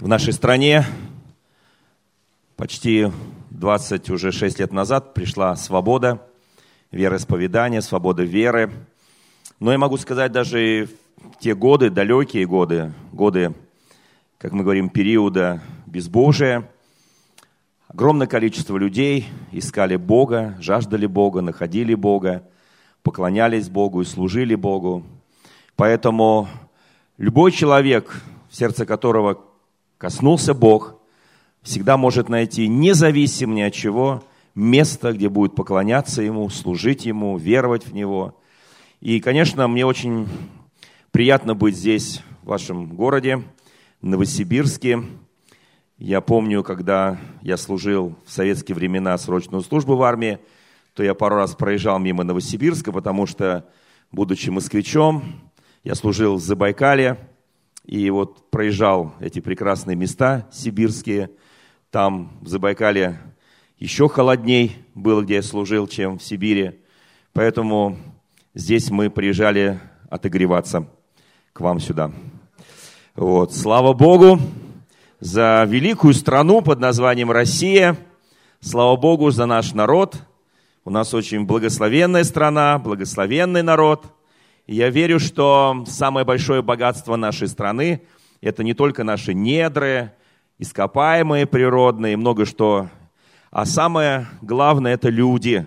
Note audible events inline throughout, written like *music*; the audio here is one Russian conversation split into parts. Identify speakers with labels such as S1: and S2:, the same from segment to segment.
S1: В нашей стране почти 20, уже 6 лет назад пришла свобода вероисповедания, свобода веры. Но я могу сказать, даже в те годы, далекие годы, годы, как мы говорим, периода безбожия, огромное количество людей искали Бога, жаждали Бога, находили Бога, поклонялись Богу и служили Богу. Поэтому любой человек, в сердце которого коснулся Бог, всегда может найти, независимо ни от чего, место, где будет поклоняться Ему, служить Ему, веровать в Него. И, конечно, мне очень приятно быть здесь, в вашем городе, Новосибирске. Я помню, когда я служил в советские времена срочную службу в армии, то я пару раз проезжал мимо Новосибирска, потому что, будучи москвичом, я служил в Забайкале, и вот проезжал эти прекрасные места сибирские. Там в Забайкале еще холодней было, где я служил, чем в Сибири. Поэтому здесь мы приезжали отогреваться к вам сюда. Вот. Слава Богу за великую страну под названием Россия. Слава Богу за наш народ. У нас очень благословенная страна, благословенный народ – я верю, что самое большое богатство нашей страны – это не только наши недры, ископаемые природные, много что, а самое главное – это люди.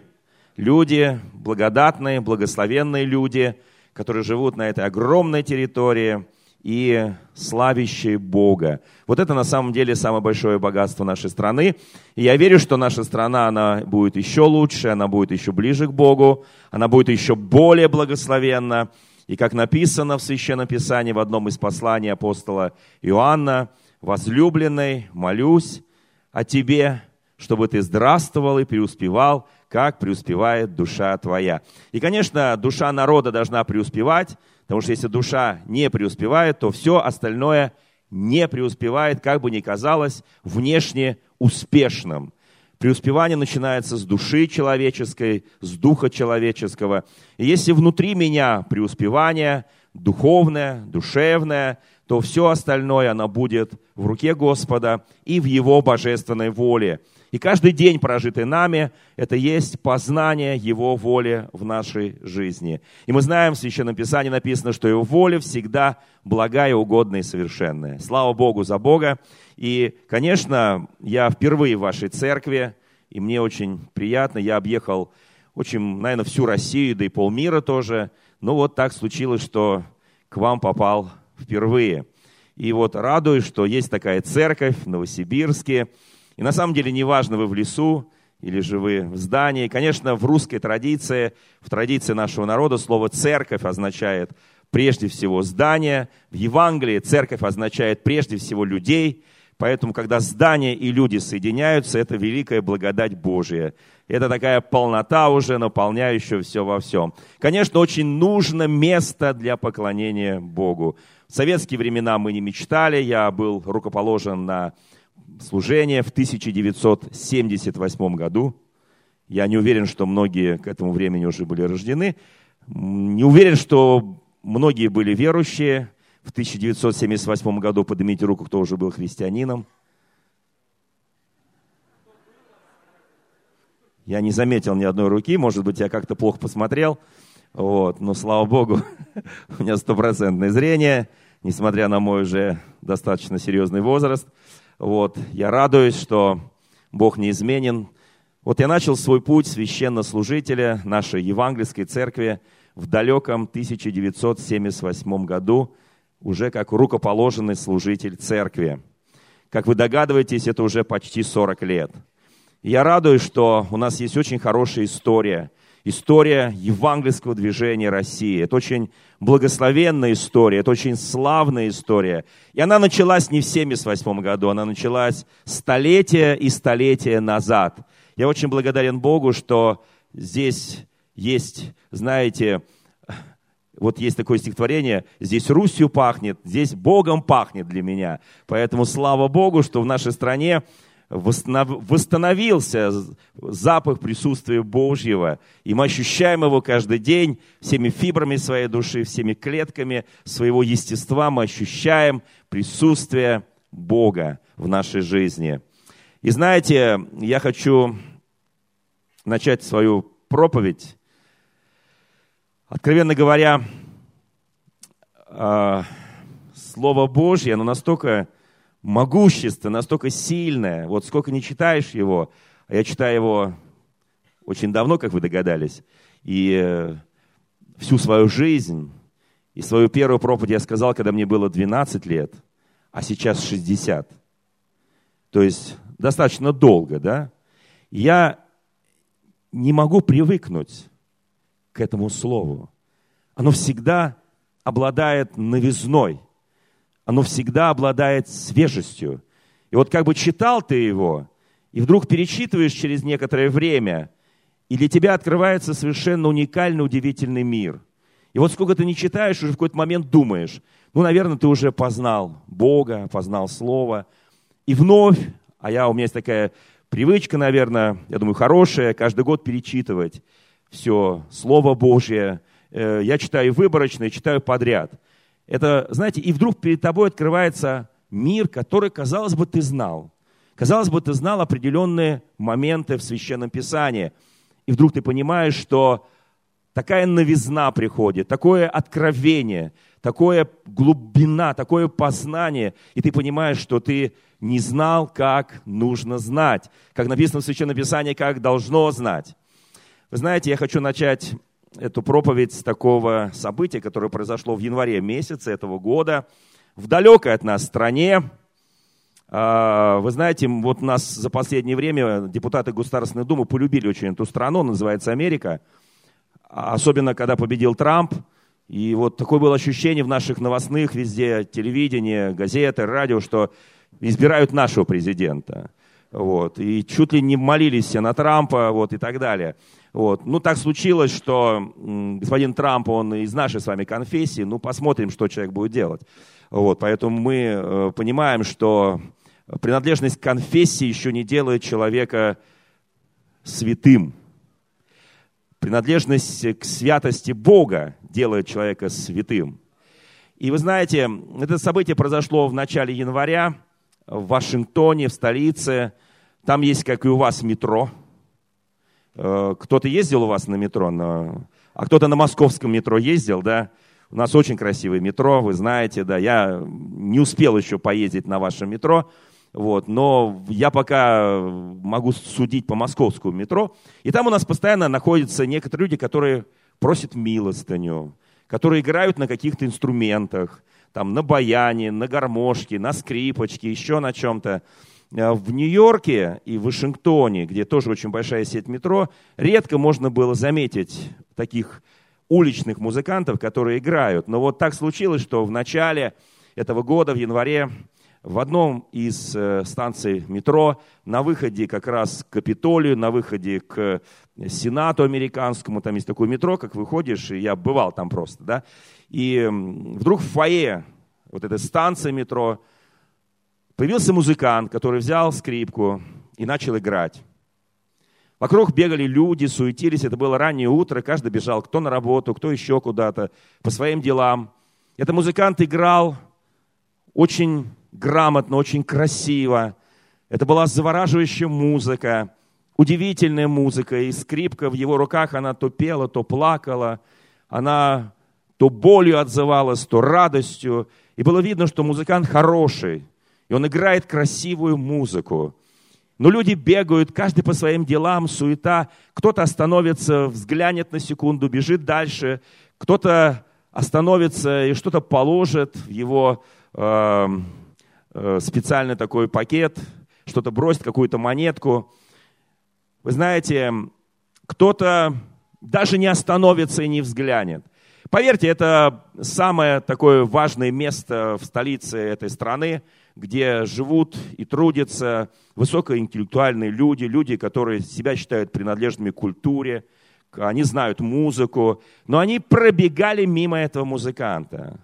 S1: Люди, благодатные, благословенные люди, которые живут на этой огромной территории – и славящие Бога. Вот это на самом деле самое большое богатство нашей страны. И я верю, что наша страна, она будет еще лучше, она будет еще ближе к Богу, она будет еще более благословенна. И как написано в Священном Писании в одном из посланий апостола Иоанна, «Возлюбленный, молюсь о тебе, чтобы ты здравствовал и преуспевал, как преуспевает душа твоя». И, конечно, душа народа должна преуспевать, Потому что если душа не преуспевает, то все остальное не преуспевает, как бы ни казалось, внешне успешным. Преуспевание начинается с души человеческой, с духа человеческого. И если внутри меня преуспевание духовное, душевное, то все остальное оно будет в руке Господа и в Его божественной воле. И каждый день, прожитый нами, это есть познание Его воли в нашей жизни. И мы знаем, в Священном Писании написано, что Его воля всегда благая, угодная и совершенная. Слава Богу за Бога. И, конечно, я впервые в вашей церкви, и мне очень приятно. Я объехал очень, наверное, всю Россию, да и полмира тоже. Но вот так случилось, что к вам попал впервые. И вот радуюсь, что есть такая церковь в Новосибирске, и на самом деле неважно, вы в лесу или же вы в здании. Конечно, в русской традиции, в традиции нашего народа слово «церковь» означает прежде всего здание. В Евангелии церковь означает прежде всего людей. Поэтому, когда здание и люди соединяются, это великая благодать Божия. Это такая полнота уже, наполняющая все во всем. Конечно, очень нужно место для поклонения Богу. В советские времена мы не мечтали. Я был рукоположен на служение в 1978 году. Я не уверен, что многие к этому времени уже были рождены. Не уверен, что многие были верующие. В 1978 году поднимите руку, кто уже был христианином. Я не заметил ни одной руки, может быть, я как-то плохо посмотрел. Вот. Но, слава Богу, *laughs* у меня стопроцентное зрение, несмотря на мой уже достаточно серьезный возраст – вот, я радуюсь, что Бог неизменен. Вот я начал свой путь священнослужителя нашей евангельской церкви в далеком 1978 году, уже как рукоположенный служитель церкви. Как вы догадываетесь, это уже почти 40 лет. Я радуюсь, что у нас есть очень хорошая история – история евангельского движения России. Это очень благословенная история, это очень славная история. И она началась не в 1978 году, она началась столетия и столетия назад. Я очень благодарен Богу, что здесь есть, знаете, вот есть такое стихотворение, здесь Русью пахнет, здесь Богом пахнет для меня. Поэтому слава Богу, что в нашей стране восстановился запах присутствия Божьего, и мы ощущаем его каждый день всеми фибрами своей души, всеми клетками своего естества, мы ощущаем присутствие Бога в нашей жизни. И знаете, я хочу начать свою проповедь. Откровенно говоря, а, Слово Божье, оно настолько могущественное, настолько сильное. Вот сколько не читаешь его, а я читаю его очень давно, как вы догадались, и э, всю свою жизнь, и свою первую проповедь я сказал, когда мне было 12 лет, а сейчас 60. То есть достаточно долго, да? Я не могу привыкнуть к этому слову. Оно всегда обладает новизной. Оно всегда обладает свежестью. И вот как бы читал ты его, и вдруг перечитываешь через некоторое время, и для тебя открывается совершенно уникальный, удивительный мир. И вот сколько ты не читаешь, уже в какой-то момент думаешь, ну, наверное, ты уже познал Бога, познал Слово. И вновь, а я, у меня есть такая привычка, наверное, я думаю, хорошая, каждый год перечитывать все Слово Божье. Э, я читаю выборочно, и читаю подряд. Это, знаете, и вдруг перед тобой открывается мир, который, казалось бы, ты знал. Казалось бы, ты знал определенные моменты в Священном Писании. И вдруг ты понимаешь, что такая новизна приходит, такое откровение, такое глубина, такое познание, и ты понимаешь, что ты не знал, как нужно знать, как написано в Священном Писании, как должно знать. Вы знаете, я хочу начать эту проповедь с такого события, которое произошло в январе месяце этого года в далекой от нас стране. А, вы знаете, вот нас за последнее время депутаты Государственной Думы полюбили очень эту страну, называется Америка. Особенно, когда победил Трамп. И вот такое было ощущение в наших новостных везде, телевидение, газеты, радио, что избирают нашего президента. Вот. И чуть ли не молились все на Трампа вот, и так далее. Вот. Ну, так случилось, что господин Трамп, он из нашей с вами конфессии, ну, посмотрим, что человек будет делать. Вот. Поэтому мы э, понимаем, что принадлежность к конфессии еще не делает человека святым. Принадлежность к святости Бога делает человека святым. И вы знаете, это событие произошло в начале января в Вашингтоне, в столице. Там есть, как и у вас, метро – кто-то ездил у вас на метро, на... а кто-то на московском метро ездил, да? У нас очень красивое метро, вы знаете, да. Я не успел еще поездить на вашем метро, вот, но я пока могу судить по московскому метро. И там у нас постоянно находятся некоторые люди, которые просят милостыню, которые играют на каких-то инструментах, там, на баяне, на гармошке, на скрипочке, еще на чем-то. Э, в Нью-Йорке и в Вашингтоне, где тоже очень большая сеть метро, редко можно было заметить таких уличных музыкантов, которые играют. Но вот так случилось, что в начале этого года, в январе, в одном из э, станций метро, на выходе как раз к Капитолию, на выходе к Сенату американскому, там есть такое метро, как выходишь, и я бывал там просто, да, и вдруг в фойе вот этой станции метро Появился музыкант, который взял скрипку и начал играть. Вокруг бегали люди, суетились. Это было раннее утро, каждый бежал, кто на работу, кто еще куда-то, по своим делам. Этот музыкант играл очень грамотно, очень красиво. Это была завораживающая музыка, удивительная музыка. И скрипка в его руках, она то пела, то плакала. Она то болью отзывалась, то радостью. И было видно, что музыкант хороший. И он играет красивую музыку. Но люди бегают, каждый по своим делам, суета. Кто-то остановится, взглянет на секунду, бежит дальше. Кто-то остановится и что-то положит в его э, э, специальный такой пакет, что-то бросит, какую-то монетку. Вы знаете, кто-то даже не остановится и не взглянет. Поверьте, это самое такое важное место в столице этой страны – где живут и трудятся высокоинтеллектуальные люди, люди, которые себя считают принадлежными к культуре, они знают музыку, но они пробегали мимо этого музыканта.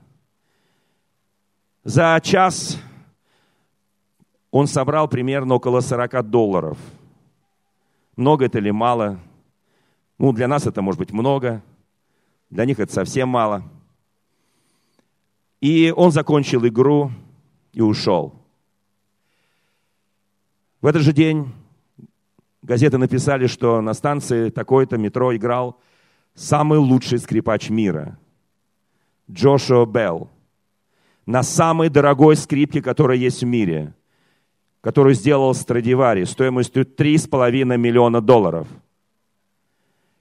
S1: За час он собрал примерно около 40 долларов. Много это или мало? Ну, для нас это может быть много, для них это совсем мало. И он закончил игру, и ушел. В этот же день газеты написали, что на станции такой-то метро играл самый лучший скрипач мира, Джошуа Белл, на самой дорогой скрипке, которая есть в мире, которую сделал Страдивари стоимостью 3,5 миллиона долларов.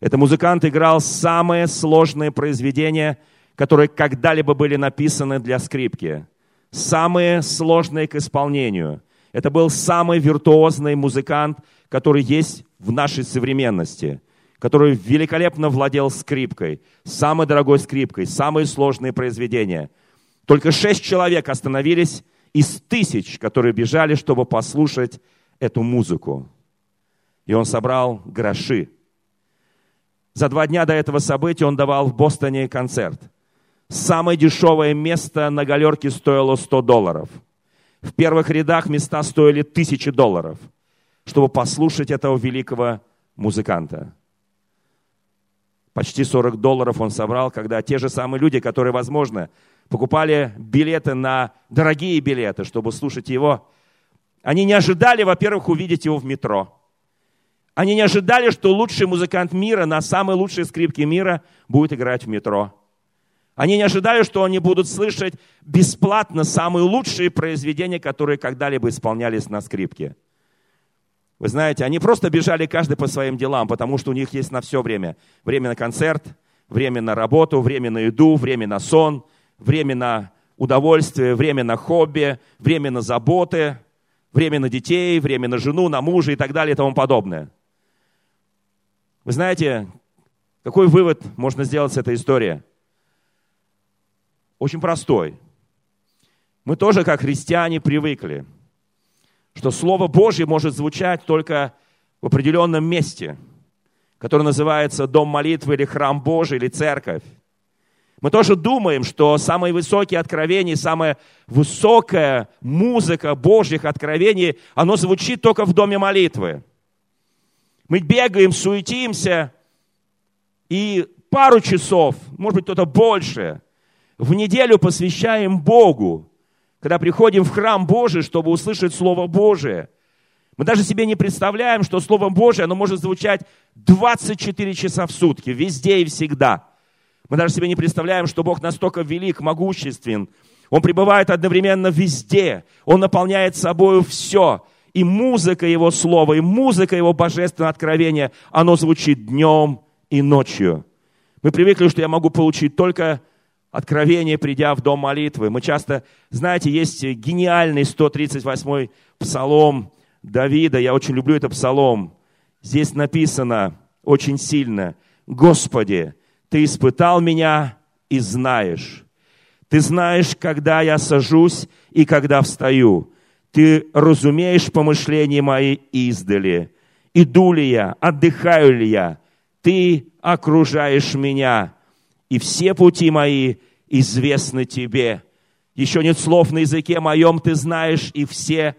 S1: Этот музыкант играл самые сложные произведения, которые когда-либо были написаны для скрипки. Самые сложные к исполнению. Это был самый виртуозный музыкант, который есть в нашей современности, который великолепно владел скрипкой, самой дорогой скрипкой, самые сложные произведения. Только шесть человек остановились из тысяч, которые бежали, чтобы послушать эту музыку. И он собрал гроши. За два дня до этого события он давал в Бостоне концерт. Самое дешевое место на галерке стоило 100 долларов. В первых рядах места стоили тысячи долларов – чтобы послушать этого великого музыканта. Почти 40 долларов он собрал, когда те же самые люди, которые, возможно, покупали билеты на дорогие билеты, чтобы слушать его, они не ожидали, во-первых, увидеть его в метро. Они не ожидали, что лучший музыкант мира на самой лучшей скрипке мира будет играть в метро. Они не ожидали, что они будут слышать бесплатно самые лучшие произведения, которые когда-либо исполнялись на скрипке. Вы знаете, они просто бежали каждый по своим делам, потому что у них есть на все время. Время на концерт, время на работу, время на еду, время на сон, время на удовольствие, время на хобби, время на заботы, время на детей, время на жену, на мужа и так далее и тому подобное. Вы знаете, какой вывод можно сделать с этой истории? Очень простой. Мы тоже, как христиане, привыкли – что Слово Божье может звучать только в определенном месте, которое называется дом молитвы или храм Божий или церковь. Мы тоже думаем, что самые высокие откровения, самая высокая музыка Божьих откровений, оно звучит только в доме молитвы. Мы бегаем, суетимся, и пару часов, может быть, кто-то больше, в неделю посвящаем Богу, когда приходим в храм Божий, чтобы услышать Слово Божие. Мы даже себе не представляем, что Слово Божие, оно может звучать 24 часа в сутки, везде и всегда. Мы даже себе не представляем, что Бог настолько велик, могуществен. Он пребывает одновременно везде. Он наполняет собой все. И музыка Его Слова, и музыка Его Божественного Откровения, оно звучит днем и ночью. Мы привыкли, что я могу получить только откровение, придя в дом молитвы. Мы часто, знаете, есть гениальный 138-й псалом Давида. Я очень люблю этот псалом. Здесь написано очень сильно. «Господи, Ты испытал меня и знаешь. Ты знаешь, когда я сажусь и когда встаю. Ты разумеешь помышления мои издали. Иду ли я, отдыхаю ли я? Ты окружаешь меня, и все пути мои известны тебе. Еще нет слов на языке моем, ты знаешь, и все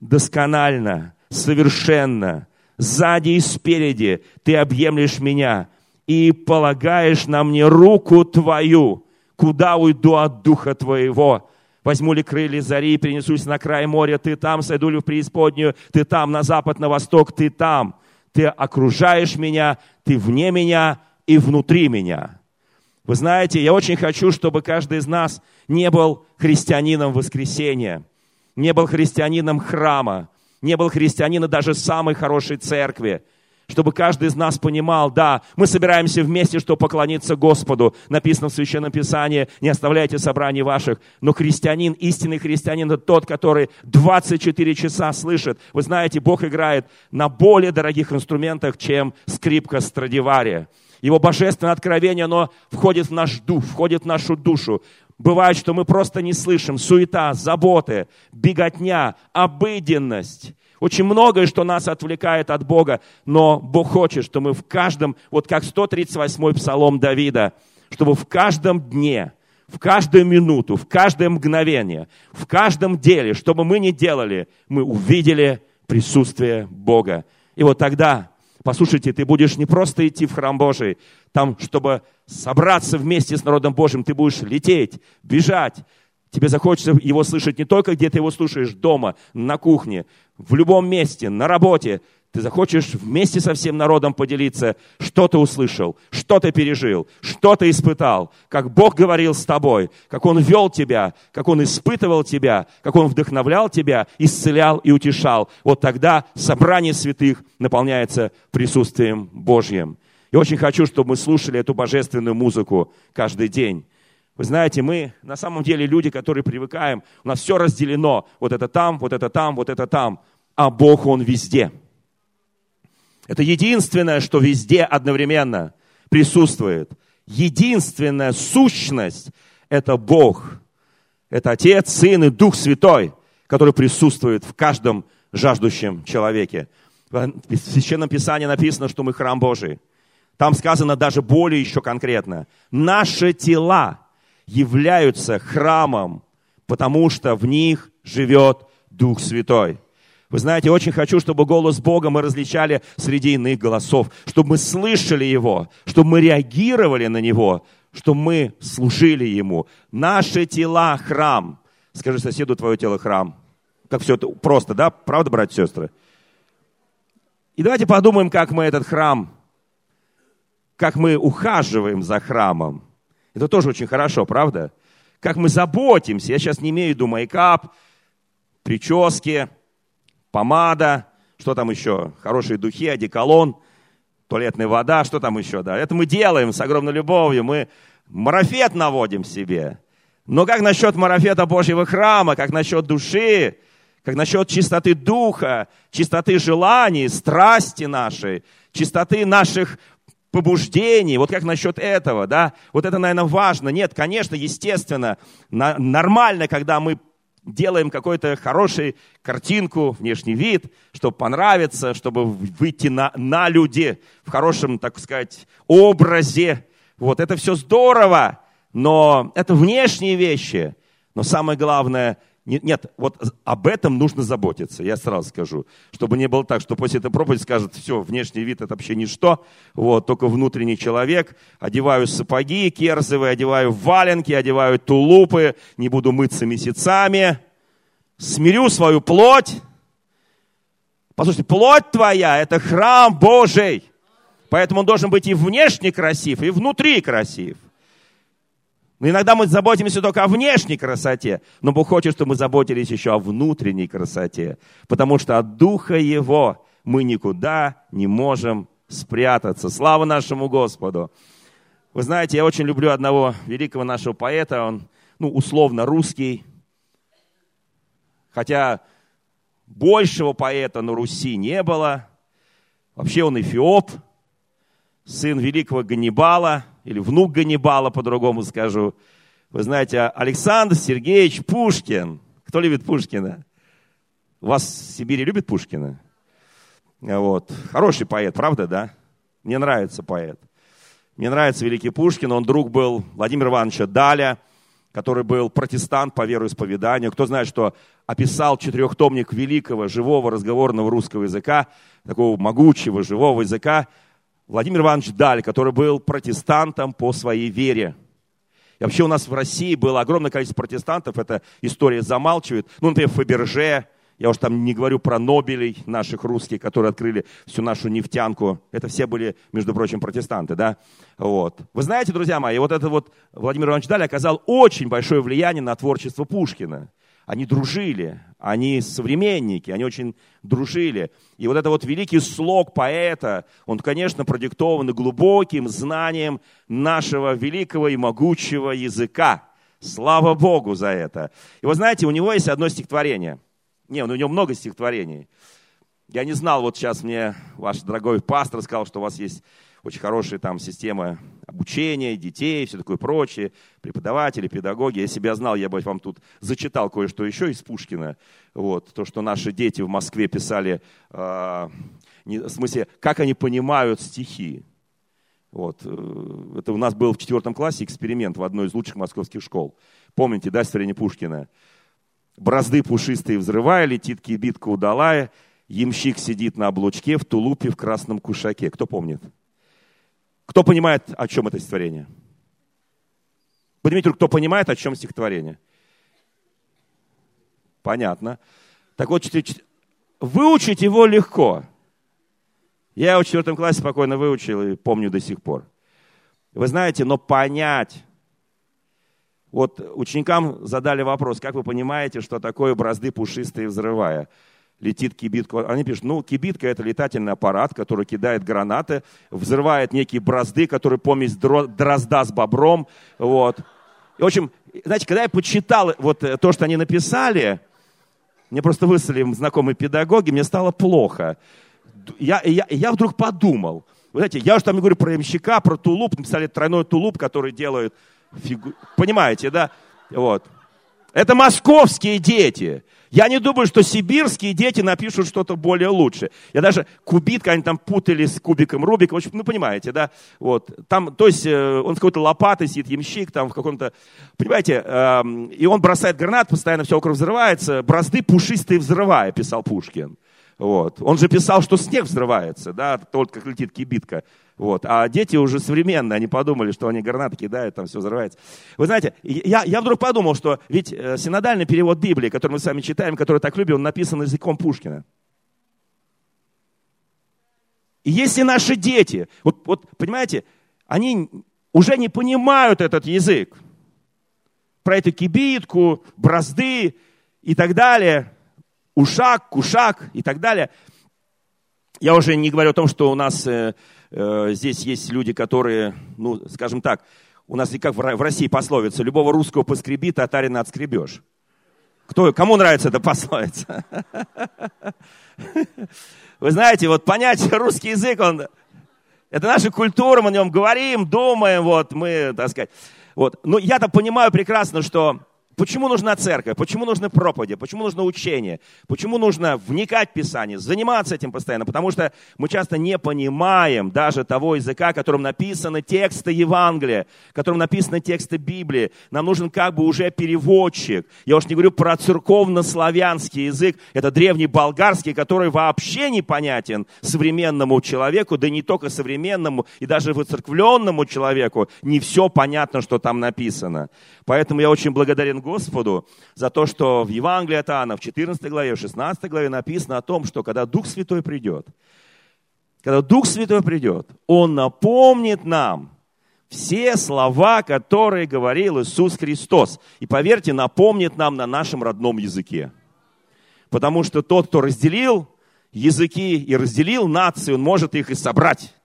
S1: досконально, совершенно, сзади и спереди ты объемлешь меня и полагаешь на мне руку твою. Куда уйду от духа твоего? Возьму ли крылья зари и перенесусь на край моря? Ты там, сойду ли в преисподнюю? Ты там, на запад, на восток? Ты там. Ты окружаешь меня, ты вне меня и внутри меня. Вы знаете, я очень хочу, чтобы каждый из нас не был христианином воскресения, не был христианином храма, не был христианином даже самой хорошей церкви, чтобы каждый из нас понимал, да, мы собираемся вместе, чтобы поклониться Господу. Написано в Священном Писании, не оставляйте собраний ваших. Но христианин, истинный христианин, это тот, который 24 часа слышит. Вы знаете, Бог играет на более дорогих инструментах, чем скрипка Страдивария. Его божественное откровение, оно входит в наш дух, входит в нашу душу. Бывает, что мы просто не слышим. Суета, заботы, беготня, обыденность. Очень многое, что нас отвлекает от Бога, но Бог хочет, что мы в каждом, вот как 138-й псалом Давида, чтобы в каждом дне, в каждую минуту, в каждое мгновение, в каждом деле, что бы мы ни делали, мы увидели присутствие Бога. И вот тогда Послушайте, ты будешь не просто идти в храм Божий, там, чтобы собраться вместе с народом Божьим, ты будешь лететь, бежать. Тебе захочется его слышать не только где ты его слушаешь дома, на кухне, в любом месте, на работе. Ты захочешь вместе со всем народом поделиться, что ты услышал, что ты пережил, что ты испытал, как Бог говорил с тобой, как Он вел тебя, как Он испытывал тебя, как Он вдохновлял тебя, исцелял и утешал. Вот тогда собрание святых наполняется присутствием Божьим. И очень хочу, чтобы мы слушали эту божественную музыку каждый день. Вы знаете, мы на самом деле люди, которые привыкаем, у нас все разделено. Вот это там, вот это там, вот это там. А Бог, Он везде. Это единственное, что везде одновременно присутствует. Единственная сущность – это Бог. Это Отец, Сын и Дух Святой, который присутствует в каждом жаждущем человеке. В Священном Писании написано, что мы храм Божий. Там сказано даже более еще конкретно. Наши тела являются храмом, потому что в них живет Дух Святой. Вы знаете, очень хочу, чтобы голос Бога мы различали среди иных голосов, чтобы мы слышали Его, чтобы мы реагировали на Него, чтобы мы служили Ему. Наши тела – храм. Скажи соседу, твое тело – храм. Как все это просто, да? Правда, братья и сестры? И давайте подумаем, как мы этот храм, как мы ухаживаем за храмом. Это тоже очень хорошо, правда? Как мы заботимся. Я сейчас не имею в виду мейкап, прически, помада, что там еще, хорошие духи, одеколон, туалетная вода, что там еще, да. Это мы делаем с огромной любовью, мы марафет наводим себе. Но как насчет марафета Божьего храма, как насчет души, как насчет чистоты духа, чистоты желаний, страсти нашей, чистоты наших побуждений, вот как насчет этого, да, вот это, наверное, важно. Нет, конечно, естественно, нормально, когда мы делаем какую-то хорошую картинку, внешний вид, чтобы понравиться, чтобы выйти на, на люди в хорошем, так сказать, образе. Вот это все здорово, но это внешние вещи. Но самое главное, нет, вот об этом нужно заботиться, я сразу скажу. Чтобы не было так, что после этой проповеди скажут, все, внешний вид это вообще ничто, вот, только внутренний человек. Одеваю сапоги керзовые, одеваю валенки, одеваю тулупы, не буду мыться месяцами. Смирю свою плоть. Послушайте, плоть твоя – это храм Божий. Поэтому он должен быть и внешне красив, и внутри красив. Но иногда мы заботимся только о внешней красоте, но Бог хочет, чтобы мы заботились еще о внутренней красоте, потому что от Духа Его мы никуда не можем спрятаться. Слава нашему Господу! Вы знаете, я очень люблю одного великого нашего поэта, он, ну, условно русский, хотя большего поэта на Руси не было. Вообще он эфиоп, сын великого Ганнибала – или внук Ганнибала, по-другому скажу. Вы знаете, Александр Сергеевич Пушкин. Кто любит Пушкина? У вас в Сибири любят Пушкина? Вот. Хороший поэт, правда, да? Мне нравится поэт. Мне нравится великий Пушкин. Он друг был Владимира Ивановича Даля, который был протестант по вероисповеданию. Кто знает, что описал четырехтомник великого, живого, разговорного русского языка, такого могучего, живого языка, Владимир Иванович Даль, который был протестантом по своей вере. И вообще у нас в России было огромное количество протестантов, эта история замалчивает. Ну, например, Фаберже, я уж там не говорю про Нобелей наших русских, которые открыли всю нашу нефтянку. Это все были, между прочим, протестанты, да? Вот. Вы знаете, друзья мои, вот этот вот Владимир Иванович Даль оказал очень большое влияние на творчество Пушкина они дружили, они современники, они очень дружили. И вот это вот великий слог поэта, он, конечно, продиктован глубоким знанием нашего великого и могучего языка. Слава Богу за это. И вы знаете, у него есть одно стихотворение. Не, у него много стихотворений. Я не знал, вот сейчас мне ваш дорогой пастор сказал, что у вас есть очень хорошая там система обучения детей, все такое прочее, преподаватели, педагоги. Я знал, я бы вам тут зачитал кое-что еще из Пушкина. Вот, то, что наши дети в Москве писали, э, не, в смысле, как они понимают стихи. Вот. Э, это у нас был в четвертом классе эксперимент в одной из лучших московских школ. Помните, да, стихотворение Пушкина? Бразды пушистые взрывая, летит кибитка удалая, ямщик сидит на облучке в тулупе в красном кушаке. Кто помнит? Кто понимает, о чем это стихотворение? Поднимите руку, кто понимает, о чем стихотворение. Понятно. Так вот, выучить его легко. Я его в четвертом классе спокойно выучил и помню до сих пор. Вы знаете, но понять. Вот ученикам задали вопрос, как вы понимаете, что такое бразды пушистые взрывая? Летит кибитка. Они пишут, ну, кибитка это летательный аппарат, который кидает гранаты, взрывает некие бразды, которые помесь дрозда с бобром. Вот. И, в общем, знаете, когда я почитал вот э, то, что они написали, мне просто выслали знакомые педагоги, мне стало плохо. Я, я, я вдруг подумал, вы знаете, я уже там говорю про ямщика, про тулуп, написали тройной тулуп, который делают фигу... Понимаете, да? Вот. Это московские дети. Я не думаю, что сибирские дети напишут что-то более лучше. Я даже кубит, они там путали с кубиком Рубика. В общем, ну, понимаете, да? Вот. Там, то есть, э, он с какой-то лопатой сидит, ямщик, там в каком-то... Понимаете, э, и он бросает гранат, постоянно все вокруг взрывается. Бразды пушистые взрывая, писал Пушкин. Вот. Он же писал, что снег взрывается, да, только как летит кибитка. Вот. А дети уже современные, они подумали, что они гранаты кидают, там все взрывается. Вы знаете, я, я вдруг подумал, что ведь э, синодальный перевод Библии, который мы с вами читаем, который так любим, он написан языком Пушкина. И если наши дети, вот, вот понимаете, они уже не понимают этот язык, про эту кибитку, бразды и так далее, ушак, кушак и так далее. Я уже не говорю о том, что у нас э, э, здесь есть люди, которые, ну, скажем так, у нас и как в, в России пословица, любого русского поскреби, татарина отскребешь. Кто, кому нравится эта пословица? *laughs* Вы знаете, вот понять русский язык, он, это наша культура, мы о нем говорим, думаем, вот мы, так сказать. Вот. Но я-то понимаю прекрасно, что Почему нужна церковь? Почему нужны проповеди? Почему нужно учение? Почему нужно вникать в Писание, заниматься этим постоянно? Потому что мы часто не понимаем даже того языка, которым написаны тексты Евангелия, которым написаны тексты Библии. Нам нужен как бы уже переводчик. Я уж не говорю про церковно-славянский язык. Это древний болгарский, который вообще непонятен современному человеку, да не только современному, и даже выцерквленному человеку. Не все понятно, что там написано. Поэтому я очень благодарен Господу за то, что в Евангелии от Иоанна в 14 главе, в 16 главе написано о том, что когда Дух Святой придет, когда Дух Святой придет, Он напомнит нам все слова, которые говорил Иисус Христос. И поверьте, напомнит нам на нашем родном языке. Потому что тот, кто разделил языки и разделил нации, он может их и собрать.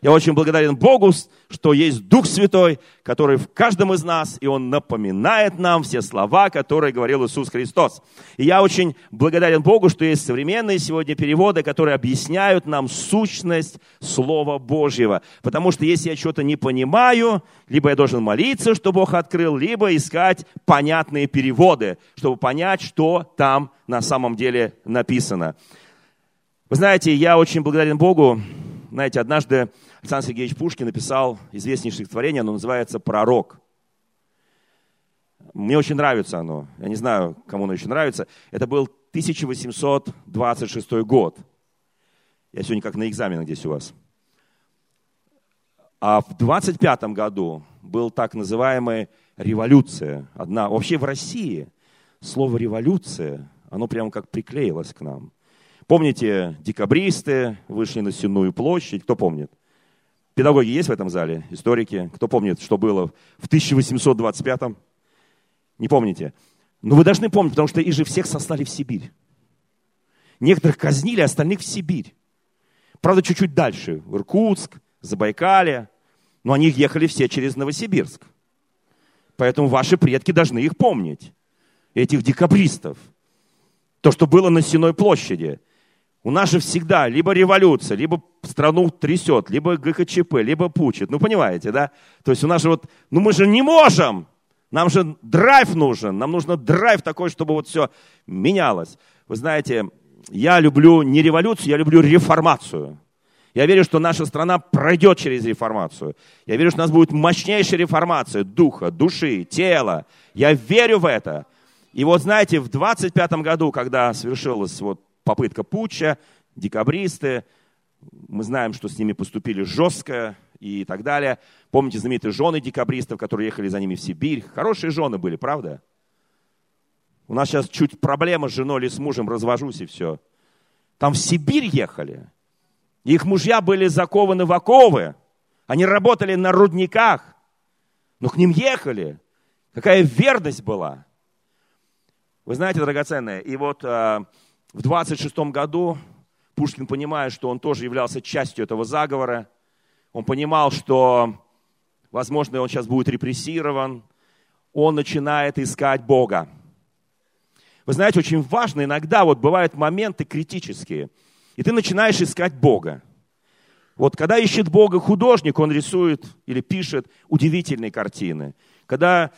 S1: Я очень благодарен Богу, что есть Дух Святой, который в каждом из нас, и Он напоминает нам все слова, которые говорил Иисус Христос. И я очень благодарен Богу, что есть современные сегодня переводы, которые объясняют нам сущность Слова Божьего. Потому что если я что-то не понимаю, либо я должен молиться, что Бог открыл, либо искать понятные переводы, чтобы понять, что там на самом деле написано. Вы знаете, я очень благодарен Богу. Знаете, однажды Александр Сергеевич Пушкин написал известнейшее творение, оно называется «Пророк». Мне очень нравится оно. Я не знаю, кому оно еще нравится. Это был 1826 год. Я сегодня как на экзаменах здесь у вас. А в 25 году был так называемая революция. Одна. Вообще в России слово революция, оно прямо как приклеилось к нам. Помните, декабристы вышли на Сенную площадь, кто помнит? Педагоги есть в этом зале? Историки? Кто помнит, что было в 1825-м? Не помните? Но вы должны помнить, потому что их же всех сослали в Сибирь. Некоторых казнили, остальных в Сибирь. Правда, чуть-чуть дальше. В Иркутск, Забайкалье. Но они ехали все через Новосибирск. Поэтому ваши предки должны их помнить. Этих декабристов. То, что было на Сеной площади. У нас же всегда либо революция, либо страну трясет, либо ГКЧП, либо пучит. Ну, понимаете, да? То есть у нас же вот, ну мы же не можем. Нам же драйв нужен. Нам нужно драйв такой, чтобы вот все менялось. Вы знаете, я люблю не революцию, я люблю реформацию. Я верю, что наша страна пройдет через реформацию. Я верю, что у нас будет мощнейшая реформация духа, души, тела. Я верю в это. И вот знаете, в 25 году, когда свершилась вот попытка путча, декабристы, мы знаем, что с ними поступили жестко и так далее. Помните знаменитые жены декабристов, которые ехали за ними в Сибирь? Хорошие жены были, правда? У нас сейчас чуть проблема с женой или с мужем, развожусь и все. Там в Сибирь ехали. Их мужья были закованы в оковы. Они работали на рудниках. Но к ним ехали. Какая верность была. Вы знаете, драгоценные, и вот э, в 26 году Пушкин, понимая, что он тоже являлся частью этого заговора, он понимал, что, возможно, он сейчас будет репрессирован, он начинает искать Бога. Вы знаете, очень важно, иногда вот бывают моменты критические, и ты начинаешь искать Бога. Вот когда ищет Бога художник, он рисует или пишет удивительные картины. Когда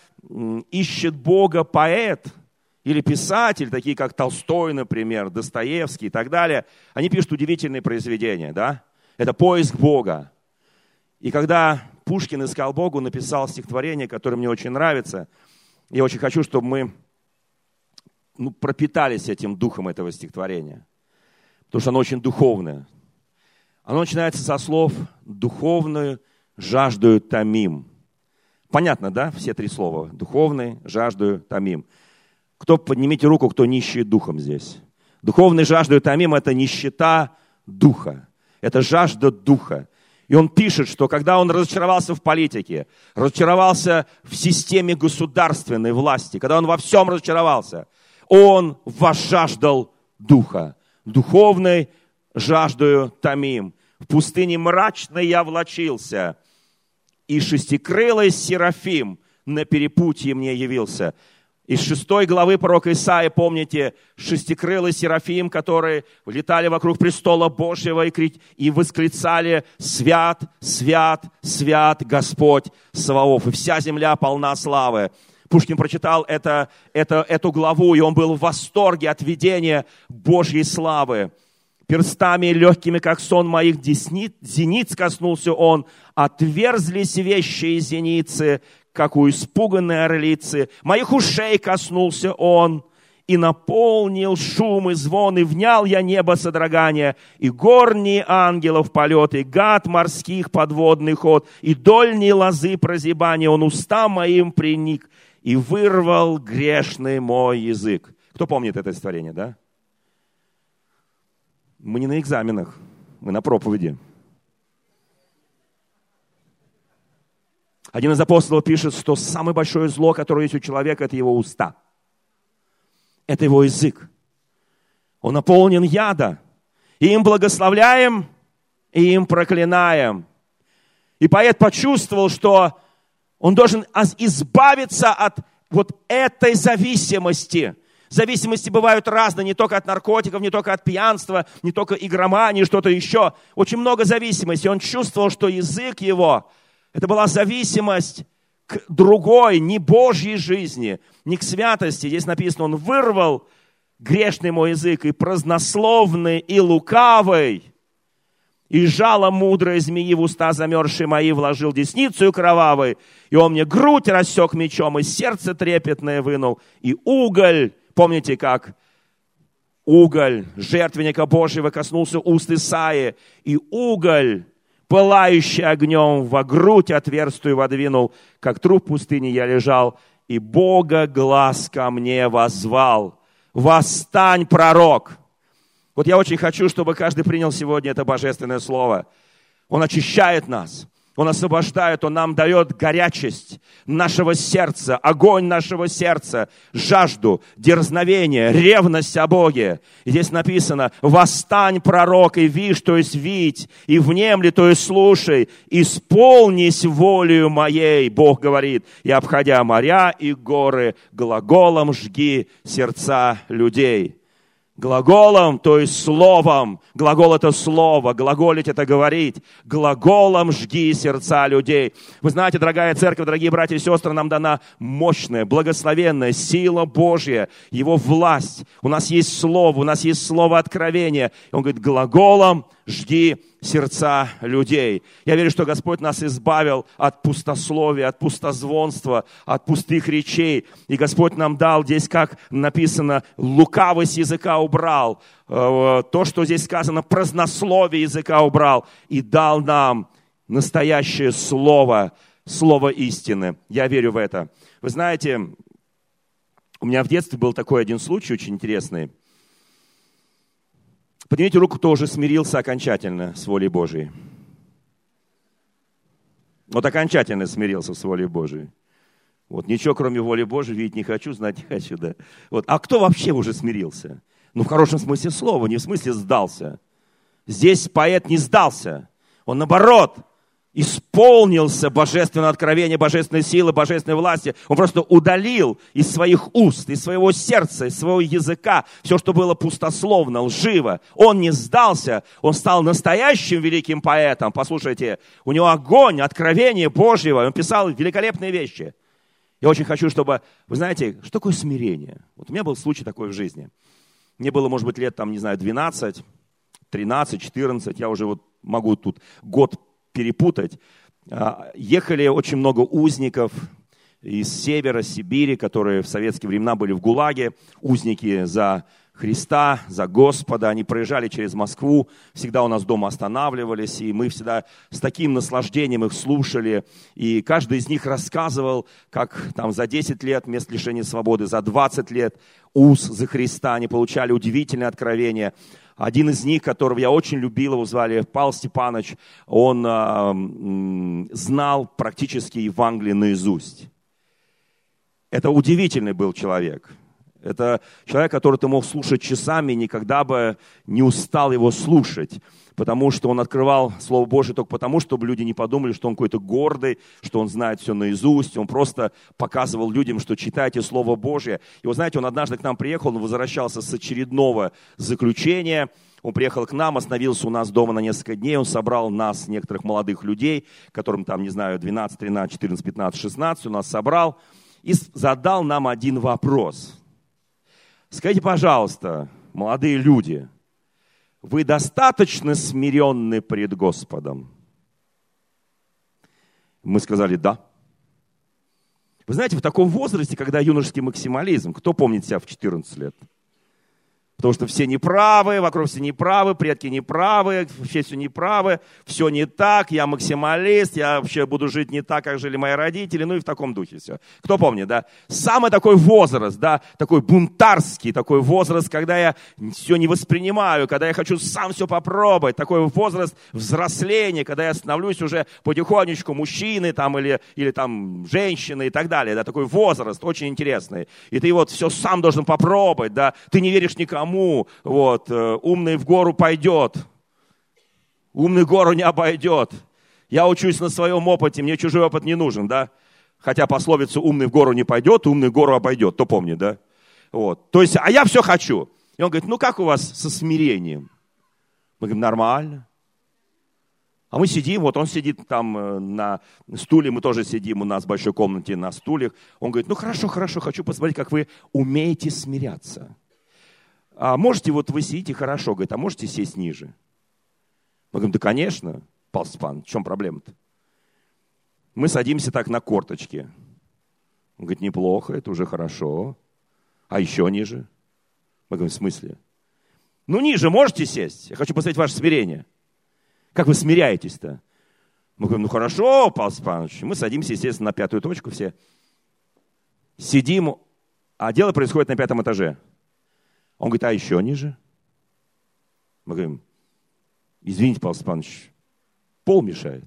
S1: ищет Бога поэт или писатель, такие как Толстой, например, Достоевский и так далее, они пишут удивительные произведения, да? Это поиск Бога. И когда Пушкин искал Богу, написал стихотворение, которое мне очень нравится. Я очень хочу, чтобы мы ну, пропитались этим духом этого стихотворения. Потому что оно очень духовное. Оно начинается со слов «духовную жаждую томим». Понятно, да, все три слова? Духовный, жаждую, томим. Кто, поднимите руку, кто нищий духом здесь. Духовный жаждую томим – это нищета духа. Это жажда духа. И он пишет, что когда он разочаровался в политике, разочаровался в системе государственной власти, когда он во всем разочаровался – он возжаждал духа. Духовной жаждою томим. В пустыне мрачной я влачился, и шестикрылый Серафим на перепутье мне явился. Из шестой главы пророка Исаия, помните, шестикрылый Серафим, которые летали вокруг престола Божьего и, крит, и восклицали «Свят, свят, свят Господь Саваоф!» И вся земля полна славы. Пушкин прочитал это, это, эту главу, и он был в восторге от видения Божьей славы. Перстами легкими, как сон моих десниц, зениц коснулся он, отверзлись вещи зеницы, как у испуганной орлицы. Моих ушей коснулся он, и наполнил шум и звон, и внял я небо содрогания, и горние ангелов полет, и гад морских подводный ход, и дольние лозы прозябания, он уста моим приник, и вырвал грешный мой язык. Кто помнит это стихотворение, да? Мы не на экзаменах, мы на проповеди. Один из апостолов пишет, что самое большое зло, которое есть у человека, это его уста. Это его язык. Он наполнен яда. И им благословляем, и им проклинаем. И поэт почувствовал, что он должен избавиться от вот этой зависимости. Зависимости бывают разные, не только от наркотиков, не только от пьянства, не только игромании, что-то еще. Очень много зависимости. Он чувствовал, что язык его, это была зависимость к другой, не Божьей жизни, не к святости. Здесь написано, он вырвал грешный мой язык и празднословный, и лукавый и жало мудрой змеи в уста замерзшие мои вложил десницу кровавой, и он мне грудь рассек мечом, и сердце трепетное вынул, и уголь, помните как? Уголь жертвенника Божьего коснулся уст Исаи, и уголь, пылающий огнем, во грудь отверстую водвинул, как труп пустыни я лежал, и Бога глаз ко мне возвал. Восстань, пророк! Вот я очень хочу, чтобы каждый принял сегодня это божественное слово. Он очищает нас. Он освобождает, Он нам дает горячесть нашего сердца, огонь нашего сердца, жажду, дерзновение, ревность о Боге. И здесь написано, восстань, пророк, и вишь, то есть видь, и внемли, то есть слушай, исполнись волею моей, Бог говорит, и обходя моря и горы, глаголом жги сердца людей. Глаголом, то есть словом. Глагол это слово, глаголить это говорить. Глаголом жги сердца людей. Вы знаете, дорогая церковь, дорогие братья и сестры, нам дана мощная, благословенная сила Божья, Его власть. У нас есть слово, у нас есть слово откровения. Он говорит, глаголом жги сердца людей. Я верю, что Господь нас избавил от пустословия, от пустозвонства, от пустых речей. И Господь нам дал здесь, как написано, лукавость языка убрал. Э, то, что здесь сказано, празднословие языка убрал. И дал нам настоящее слово, слово истины. Я верю в это. Вы знаете, У меня в детстве был такой один случай очень интересный. Поднимите руку, кто уже смирился окончательно с волей Божией. Вот окончательно смирился с волей Божией. Вот ничего, кроме воли Божией, видеть не хочу, знать не хочу, да. Вот. А кто вообще уже смирился? Ну, в хорошем смысле слова, не в смысле сдался. Здесь поэт не сдался. Он, наоборот, исполнился божественное откровение, божественной силы, божественной власти. Он просто удалил из своих уст, из своего сердца, из своего языка все, что было пустословно, лживо. Он не сдался, он стал настоящим великим поэтом. Послушайте, у него огонь, откровение Божьего, он писал великолепные вещи. Я очень хочу, чтобы, вы знаете, что такое смирение? Вот у меня был случай такой в жизни. Мне было, может быть, лет, там, не знаю, 12, 13, 14, я уже вот могу тут год перепутать. А, ехали очень много узников из севера Сибири, которые в советские времена были в ГУЛАГе, узники за Христа, за Господа. Они проезжали через Москву, всегда у нас дома останавливались, и мы всегда с таким наслаждением их слушали. И каждый из них рассказывал, как там за 10 лет мест лишения свободы, за 20 лет уз за Христа они получали удивительное откровение. Один из них, которого я очень любил, его звали Павел Степанович, он э, знал практически Евангелие наизусть. Это удивительный был человек. Это человек, который ты мог слушать часами, никогда бы не устал его слушать потому что он открывал Слово Божье только потому, чтобы люди не подумали, что он какой-то гордый, что он знает все наизусть. Он просто показывал людям, что читайте Слово Божье. И вы знаете, он однажды к нам приехал, он возвращался с очередного заключения. Он приехал к нам, остановился у нас дома на несколько дней, он собрал нас, некоторых молодых людей, которым там, не знаю, 12, 13, 14, 15, 16, у нас собрал, и задал нам один вопрос. Скажите, пожалуйста, молодые люди, вы достаточно смиренны пред Господом? Мы сказали, да. Вы знаете, в таком возрасте, когда юношеский максимализм, кто помнит себя в 14 лет? Потому что все неправы, вокруг все неправы, предки неправы, вообще все неправы, все не так, я максималист, я вообще буду жить не так, как жили мои родители, ну и в таком духе все. Кто помнит, да? Самый такой возраст, да, такой бунтарский такой возраст, когда я все не воспринимаю, когда я хочу сам все попробовать, такой возраст взросления, когда я становлюсь уже потихонечку мужчиной там или, или там женщиной и так далее, да, такой возраст очень интересный. И ты вот все сам должен попробовать, да, ты не веришь никому, тому, вот, э, умный в гору пойдет, умный гору не обойдет. Я учусь на своем опыте, мне чужой опыт не нужен, да? Хотя пословица «умный в гору не пойдет, умный в гору обойдет», то помни, да? Вот. То есть, а я все хочу. И он говорит, ну как у вас со смирением? Мы говорим, нормально. А мы сидим, вот он сидит там э, на стуле, мы тоже сидим у нас в большой комнате на стульях. Он говорит, ну хорошо, хорошо, хочу посмотреть, как вы умеете смиряться а можете, вот вы сидите хорошо, говорит, а можете сесть ниже? Мы говорим, да, конечно, Павел Степан, в чем проблема-то? Мы садимся так на корточки. Он говорит, неплохо, это уже хорошо. А еще ниже? Мы говорим, в смысле? Ну, ниже можете сесть? Я хочу посмотреть ваше смирение. Как вы смиряетесь-то? Мы говорим, ну хорошо, Павел Степанович. Мы садимся, естественно, на пятую точку все. Сидим, а дело происходит на пятом этаже. Он говорит, а еще ниже? Мы говорим, извините, Павел Степанович, пол мешает.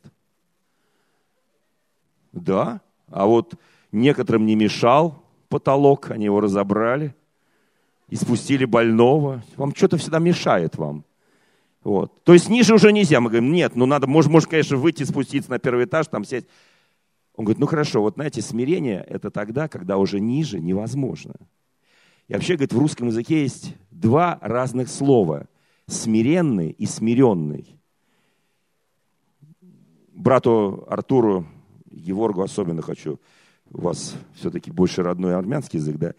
S1: Да, а вот некоторым не мешал потолок, они его разобрали и спустили больного. Вам что-то всегда мешает вам. Вот. То есть ниже уже нельзя. Мы говорим, нет, ну надо, может, может, конечно, выйти, спуститься на первый этаж, там сесть. Он говорит, ну хорошо, вот знаете, смирение это тогда, когда уже ниже невозможно. И вообще, говорит, в русском языке есть два разных слова. Смиренный и смиренный. Брату Артуру, Еворгу особенно хочу, у вас все-таки больше родной армянский язык, да?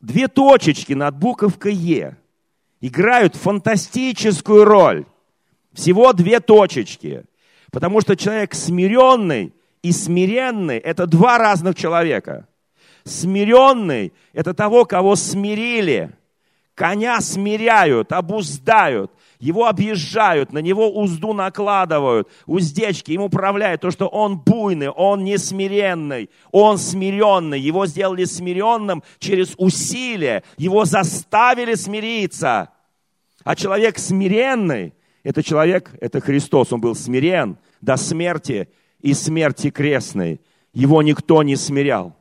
S1: Две точечки над буковкой «Е» играют фантастическую роль. Всего две точечки. Потому что человек смиренный и смиренный – это два разных человека – Смиренный – это того, кого смирили, Коня смиряют, обуздают, его объезжают, на него узду накладывают, уздечки, им управляют, то, что он буйный, он не смиренный, он смиренный, его сделали смиренным через усилие, его заставили смириться. А человек смиренный, это человек, это Христос, он был смирен до смерти и смерти крестной. Его никто не смирял.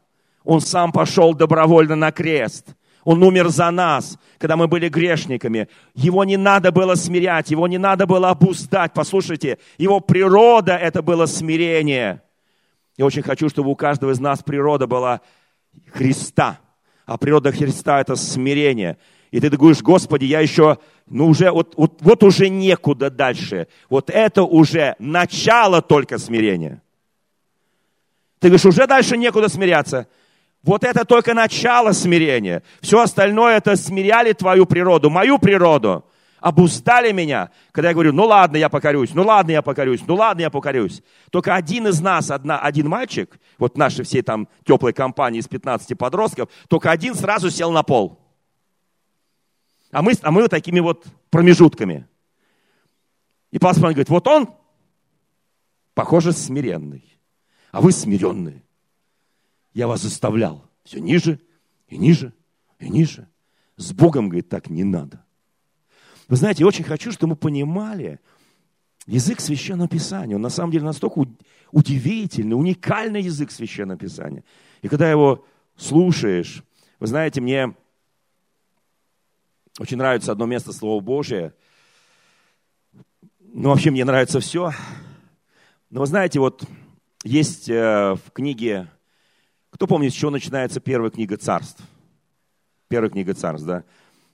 S1: Он сам пошел добровольно на крест. Он умер за нас, когда мы были грешниками. Его не надо было смирять, его не надо было обуздать. Послушайте, его природа – это было смирение. Я очень хочу, чтобы у каждого из нас природа была Христа. А природа Христа – это смирение. И ты говоришь, Господи, я еще, ну уже, вот, вот, вот уже некуда дальше. Вот это уже начало только смирения. Ты говоришь, уже дальше некуда смиряться. Вот это только начало смирения. Все остальное это смиряли твою природу, мою природу. Обуздали меня, когда я говорю, ну ладно, я покорюсь, ну ладно, я покорюсь, ну ладно, я покорюсь. Только один из нас, одна, один мальчик, вот нашей всей там теплой компании из 15 подростков, только один сразу сел на пол. А мы, а мы вот такими вот промежутками. И пастор говорит, вот он, похоже, смиренный, а вы смиренные я вас заставлял. Все ниже и ниже и ниже. С Богом, говорит, так не надо. Вы знаете, я очень хочу, чтобы мы понимали язык Священного Писания. Он на самом деле настолько удивительный, уникальный язык Священного Писания. И когда его слушаешь, вы знаете, мне очень нравится одно место Слова Божие. Ну, вообще мне нравится все. Но вы знаете, вот есть э, в книге кто помнит, с чего начинается первая книга царств? Первая книга царств, да?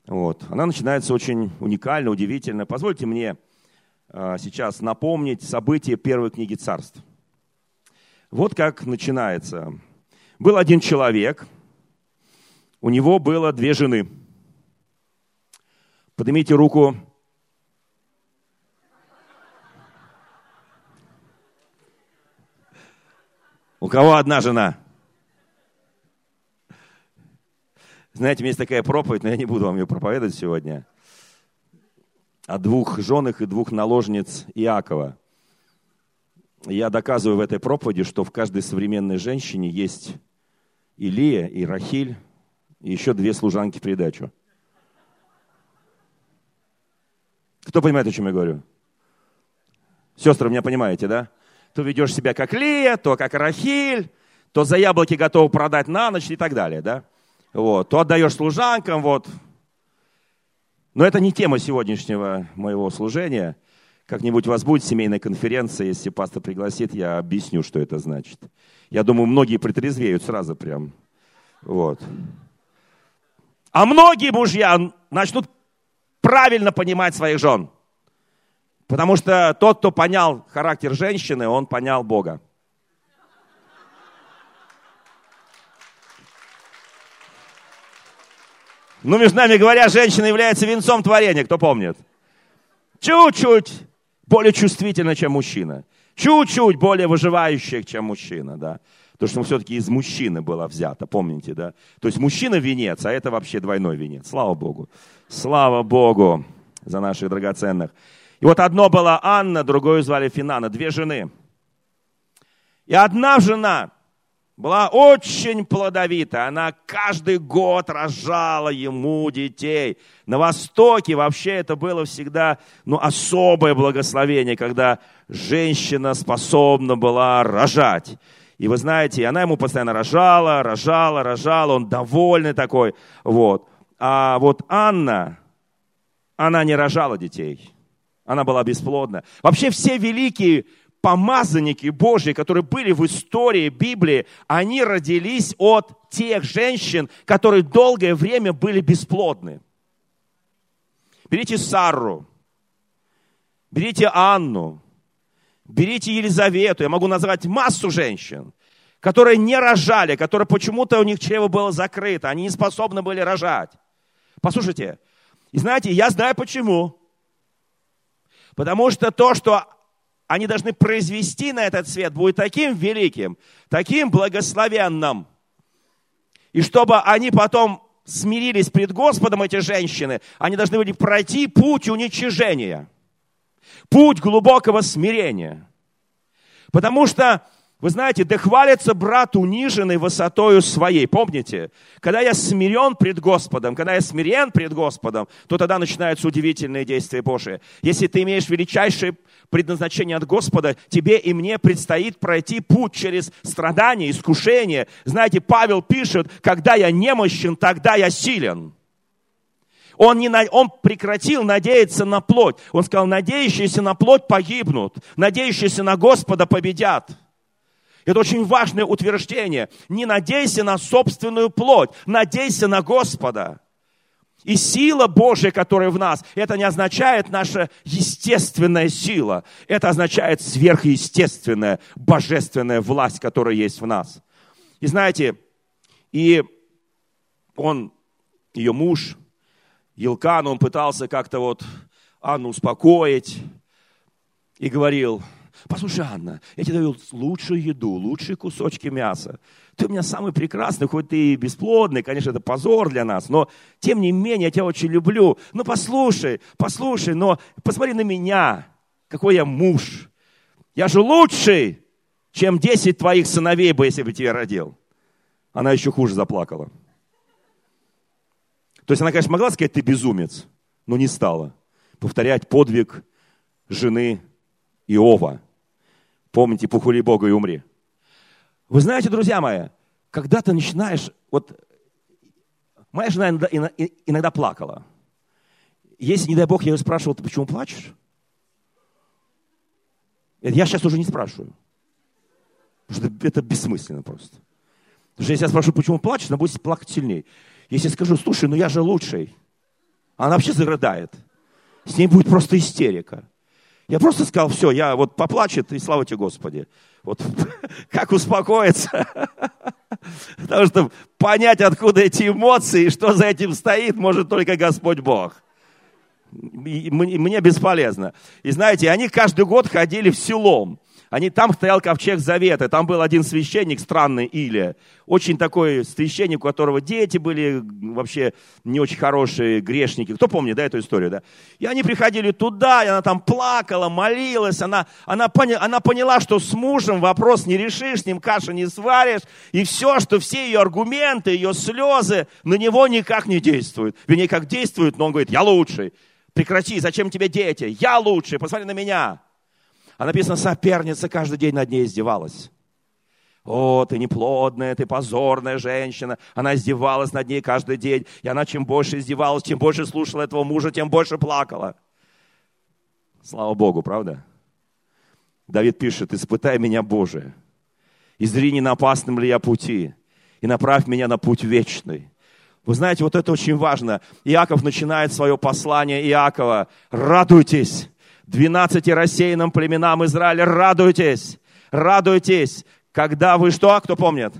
S1: Вот. Она начинается очень уникально, удивительно. Позвольте мне э, сейчас напомнить события первой книги царств. Вот как начинается. Был один человек, у него было две жены. Поднимите руку. У кого одна жена? Знаете, у меня есть такая проповедь, но я не буду вам ее проповедовать сегодня. О двух женах и двух наложниц Иакова. Я доказываю в этой проповеди, что в каждой современной женщине есть и Лия, и Рахиль, и еще две служанки в придачу. Кто понимает, о чем я говорю? Сестры, меня понимаете, да? То ведешь себя как Лия, то как Рахиль, то за яблоки готов продать на ночь и так далее, да? Вот, то отдаешь служанкам, вот. Но это не тема сегодняшнего моего служения. Как-нибудь у вас будет семейная конференция, если пастор пригласит, я объясню, что это значит. Я думаю, многие притрезвеют сразу прям. Вот. А многие мужья начнут правильно понимать своих жен. Потому что тот, кто понял характер женщины, он понял Бога. Ну, между нами говоря, женщина является венцом творения, кто помнит? Чуть-чуть более чувствительна, чем мужчина. Чуть-чуть более выживающая, чем мужчина, да. Потому что все-таки из мужчины было взято, помните, да? То есть мужчина венец, а это вообще двойной венец. Слава Богу. Слава Богу за наших драгоценных. И вот одно было Анна, другое звали Финана, две жены. И одна жена была очень плодовита. Она каждый год рожала ему детей. На Востоке вообще это было всегда ну, особое благословение, когда женщина способна была рожать. И вы знаете, она ему постоянно рожала, рожала, рожала, он довольный такой. Вот. А вот Анна, она не рожала детей. Она была бесплодна. Вообще все великие помазанники Божьи, которые были в истории Библии, они родились от тех женщин, которые долгое время были бесплодны. Берите Сарру, берите Анну, берите Елизавету, я могу назвать массу женщин, которые не рожали, которые почему-то у них чрево было закрыто, они не способны были рожать. Послушайте, и знаете, я знаю почему. Потому что то, что они должны произвести на этот свет, будет таким великим, таким благословенным. И чтобы они потом смирились пред Господом эти женщины, они должны были пройти путь уничижения, путь глубокого смирения. Потому что вы знаете, да хвалится брат униженный высотою своей. Помните? Когда я смирен пред Господом, когда я смирен пред Господом, то тогда начинаются удивительные действия Божии. Если ты имеешь величайшее предназначение от Господа, тебе и мне предстоит пройти путь через страдания, искушения. Знаете, Павел пишет, когда я немощен, тогда я силен. Он, не, он прекратил надеяться на плоть. Он сказал, надеющиеся на плоть погибнут, надеющиеся на Господа победят. Это очень важное утверждение. Не надейся на собственную плоть, надейся на Господа. И сила Божья, которая в нас, это не означает наша естественная сила. Это означает сверхъестественная, божественная власть, которая есть в нас. И знаете, и он, ее муж, Елкан, он пытался как-то вот Анну успокоить и говорил, Послушай, Анна, я тебе даю лучшую еду, лучшие кусочки мяса. Ты у меня самый прекрасный, хоть ты и бесплодный, конечно, это позор для нас, но тем не менее я тебя очень люблю. Ну послушай, послушай, но посмотри на меня, какой я муж. Я же лучший, чем 10 твоих сыновей бы, если бы тебя родил. Она еще хуже заплакала. То есть она, конечно, могла сказать, ты безумец, но не стала повторять подвиг жены Иова. Помните, похули Бога и умри. Вы знаете, друзья мои, когда ты начинаешь, вот моя жена иногда, иногда плакала. Если, не дай Бог, я ее спрашивал, ты почему плачешь? Я сейчас уже не спрашиваю. Потому что это бессмысленно просто. Потому что если я спрошу, почему плачешь, она будет плакать сильнее. Если я скажу, слушай, ну я же лучший, она вообще зарыдает. С ней будет просто истерика. Я просто сказал, все, я вот поплачет, и слава тебе, Господи. Вот *laughs* как успокоиться. *laughs* Потому что понять, откуда эти эмоции, что за этим стоит, может только Господь Бог. Мне бесполезно. И знаете, они каждый год ходили в селом. Они, там стоял ковчег завета, там был один священник странный, Илия. Очень такой священник, у которого дети были вообще не очень хорошие, грешники. Кто помнит, да, эту историю, да? И они приходили туда, и она там плакала, молилась, она, она, поня, она поняла, что с мужем вопрос не решишь, с ним кашу не сваришь, и все, что все ее аргументы, ее слезы на него никак не действуют. Вернее, как действуют, но он говорит, я лучший. Прекрати, зачем тебе дети? Я лучший, посмотри на меня. А написано, соперница каждый день над ней издевалась. О, ты неплодная, ты позорная женщина. Она издевалась над ней каждый день. И она чем больше издевалась, чем больше слушала этого мужа, тем больше плакала. Слава Богу, правда? Давид пишет, испытай меня, Боже, и зри, не на опасном ли я пути, и направь меня на путь вечный. Вы знаете, вот это очень важно. Иаков начинает свое послание Иакова. Радуйтесь, двенадцати рассеянным племенам Израиля, радуйтесь, радуйтесь, когда вы что, кто помнит?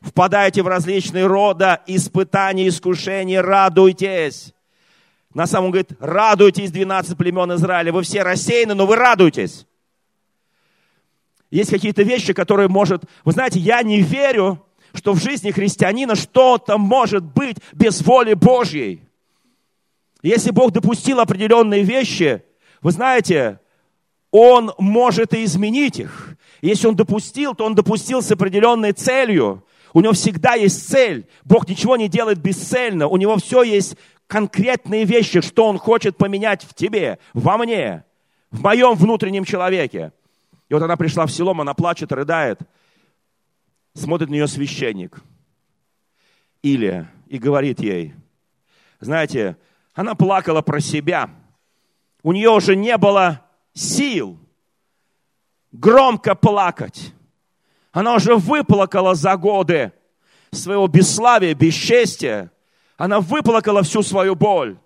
S1: Впадаете в различные рода испытания, искушения, радуйтесь. На самом говорит, радуйтесь, 12 племен Израиля. Вы все рассеяны, но вы радуйтесь. Есть какие-то вещи, которые может... Вы знаете, я не верю, что в жизни христианина что-то может быть без воли Божьей. Если Бог допустил определенные вещи, вы знаете, Он может и изменить их. Если Он допустил, то Он допустил с определенной целью. У Него всегда есть цель. Бог ничего не делает бесцельно. У Него все есть конкретные вещи, что Он хочет поменять в тебе, во мне, в моем внутреннем человеке. И вот она пришла в село, она плачет, рыдает. Смотрит на нее священник. Илия. И говорит ей, знаете, она плакала про себя – у нее уже не было сил громко плакать. Она уже выплакала за годы своего бесславия, бесчестия. Она выплакала всю свою боль.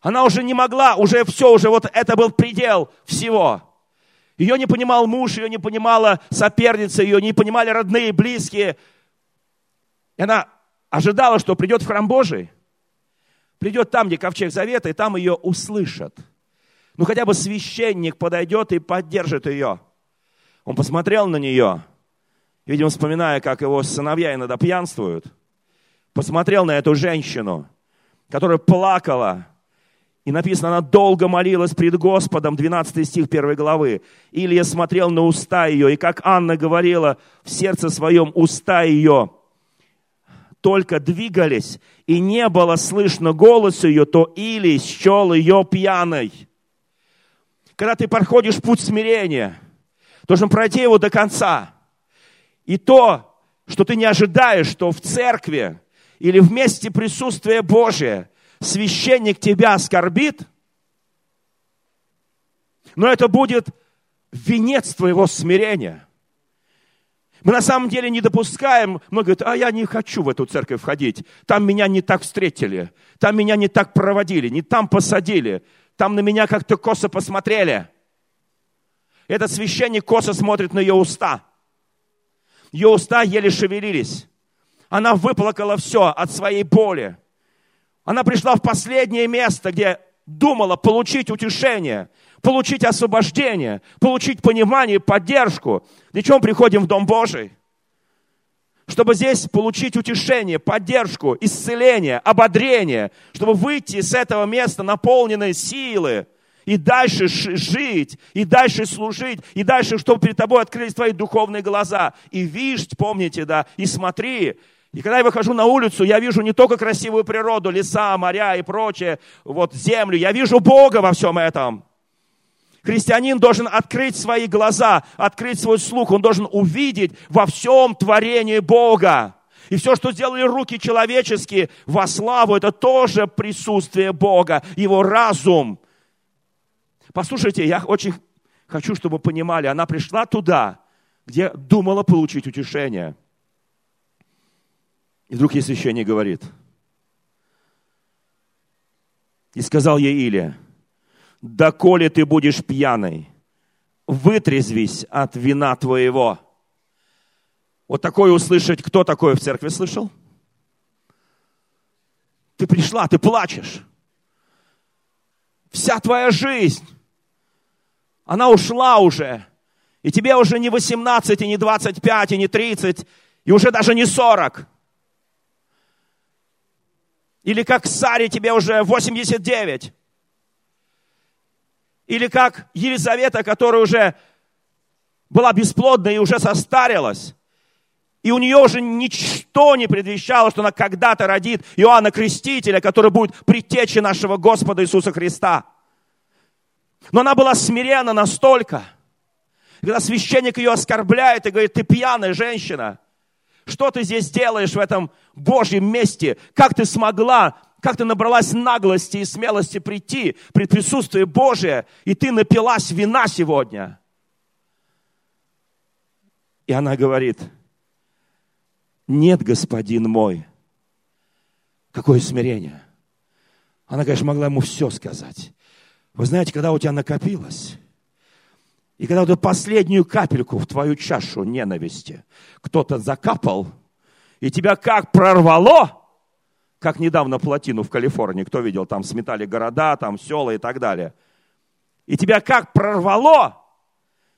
S1: Она уже не могла, уже все, уже вот это был предел всего. Ее не понимал муж, ее не понимала соперница, ее не понимали родные, близкие. И она ожидала, что придет в храм Божий, придет там, где ковчег завета, и там ее услышат – ну хотя бы священник подойдет и поддержит ее. Он посмотрел на нее, видимо, вспоминая, как его сыновья иногда пьянствуют. посмотрел на эту женщину, которая плакала, и написано, она долго молилась пред Господом, 12 стих 1 главы. Илья смотрел на уста ее, и как Анна говорила в сердце своем, уста ее только двигались, и не было слышно голоса ее, то Илий счел ее пьяной. Когда ты проходишь путь смирения, должен пройти его до конца. И то, что ты не ожидаешь, что в церкви или в месте присутствия Божия священник тебя оскорбит, но это будет венец твоего смирения. Мы на самом деле не допускаем, много говорят, а я не хочу в эту церковь входить, там меня не так встретили, там меня не так проводили, не там посадили, там на меня как-то косо посмотрели. Этот священник косо смотрит на ее уста. Ее уста еле шевелились. Она выплакала все от своей боли. Она пришла в последнее место, где думала получить утешение, получить освобождение, получить понимание, поддержку. Для чего мы приходим в Дом Божий? Чтобы здесь получить утешение, поддержку, исцеление, ободрение, чтобы выйти с этого места наполненной силы, и дальше жить, и дальше служить, и дальше, чтобы перед тобой открылись твои духовные глаза. И видишь, помните, да, и смотри, и когда я выхожу на улицу, я вижу не только красивую природу, леса, моря и прочее, вот землю, я вижу Бога во всем этом. Христианин должен открыть свои глаза, открыть свой слух, он должен увидеть во всем творении Бога. И все, что сделали руки человеческие во славу, это тоже присутствие Бога, Его разум. Послушайте, я очень хочу, чтобы вы понимали, она пришла туда, где думала получить утешение – и вдруг ей священник говорит, и сказал ей Илия, доколе ты будешь пьяной, вытрезвись от вина твоего. Вот такое услышать, кто такое в церкви слышал? Ты пришла, ты плачешь. Вся твоя жизнь, она ушла уже. И тебе уже не 18, и не 25, и не 30, и уже даже не 40. Или как Саре тебе уже 89. Или как Елизавета, которая уже была бесплодна и уже состарилась. И у нее уже ничто не предвещало, что она когда-то родит Иоанна Крестителя, который будет предтечей нашего Господа Иисуса Христа. Но она была смирена настолько, когда священник ее оскорбляет и говорит, ты пьяная женщина – что ты здесь делаешь в этом Божьем месте? Как ты смогла, как ты набралась наглости и смелости прийти при присутствии Божия, и ты напилась вина сегодня? И она говорит, нет, господин мой. Какое смирение. Она, конечно, могла ему все сказать. Вы знаете, когда у тебя накопилось, и когда эту последнюю капельку в твою чашу ненависти кто-то закапал, и тебя как прорвало, как недавно плотину в Калифорнии, кто видел, там сметали города, там села и так далее. И тебя как прорвало,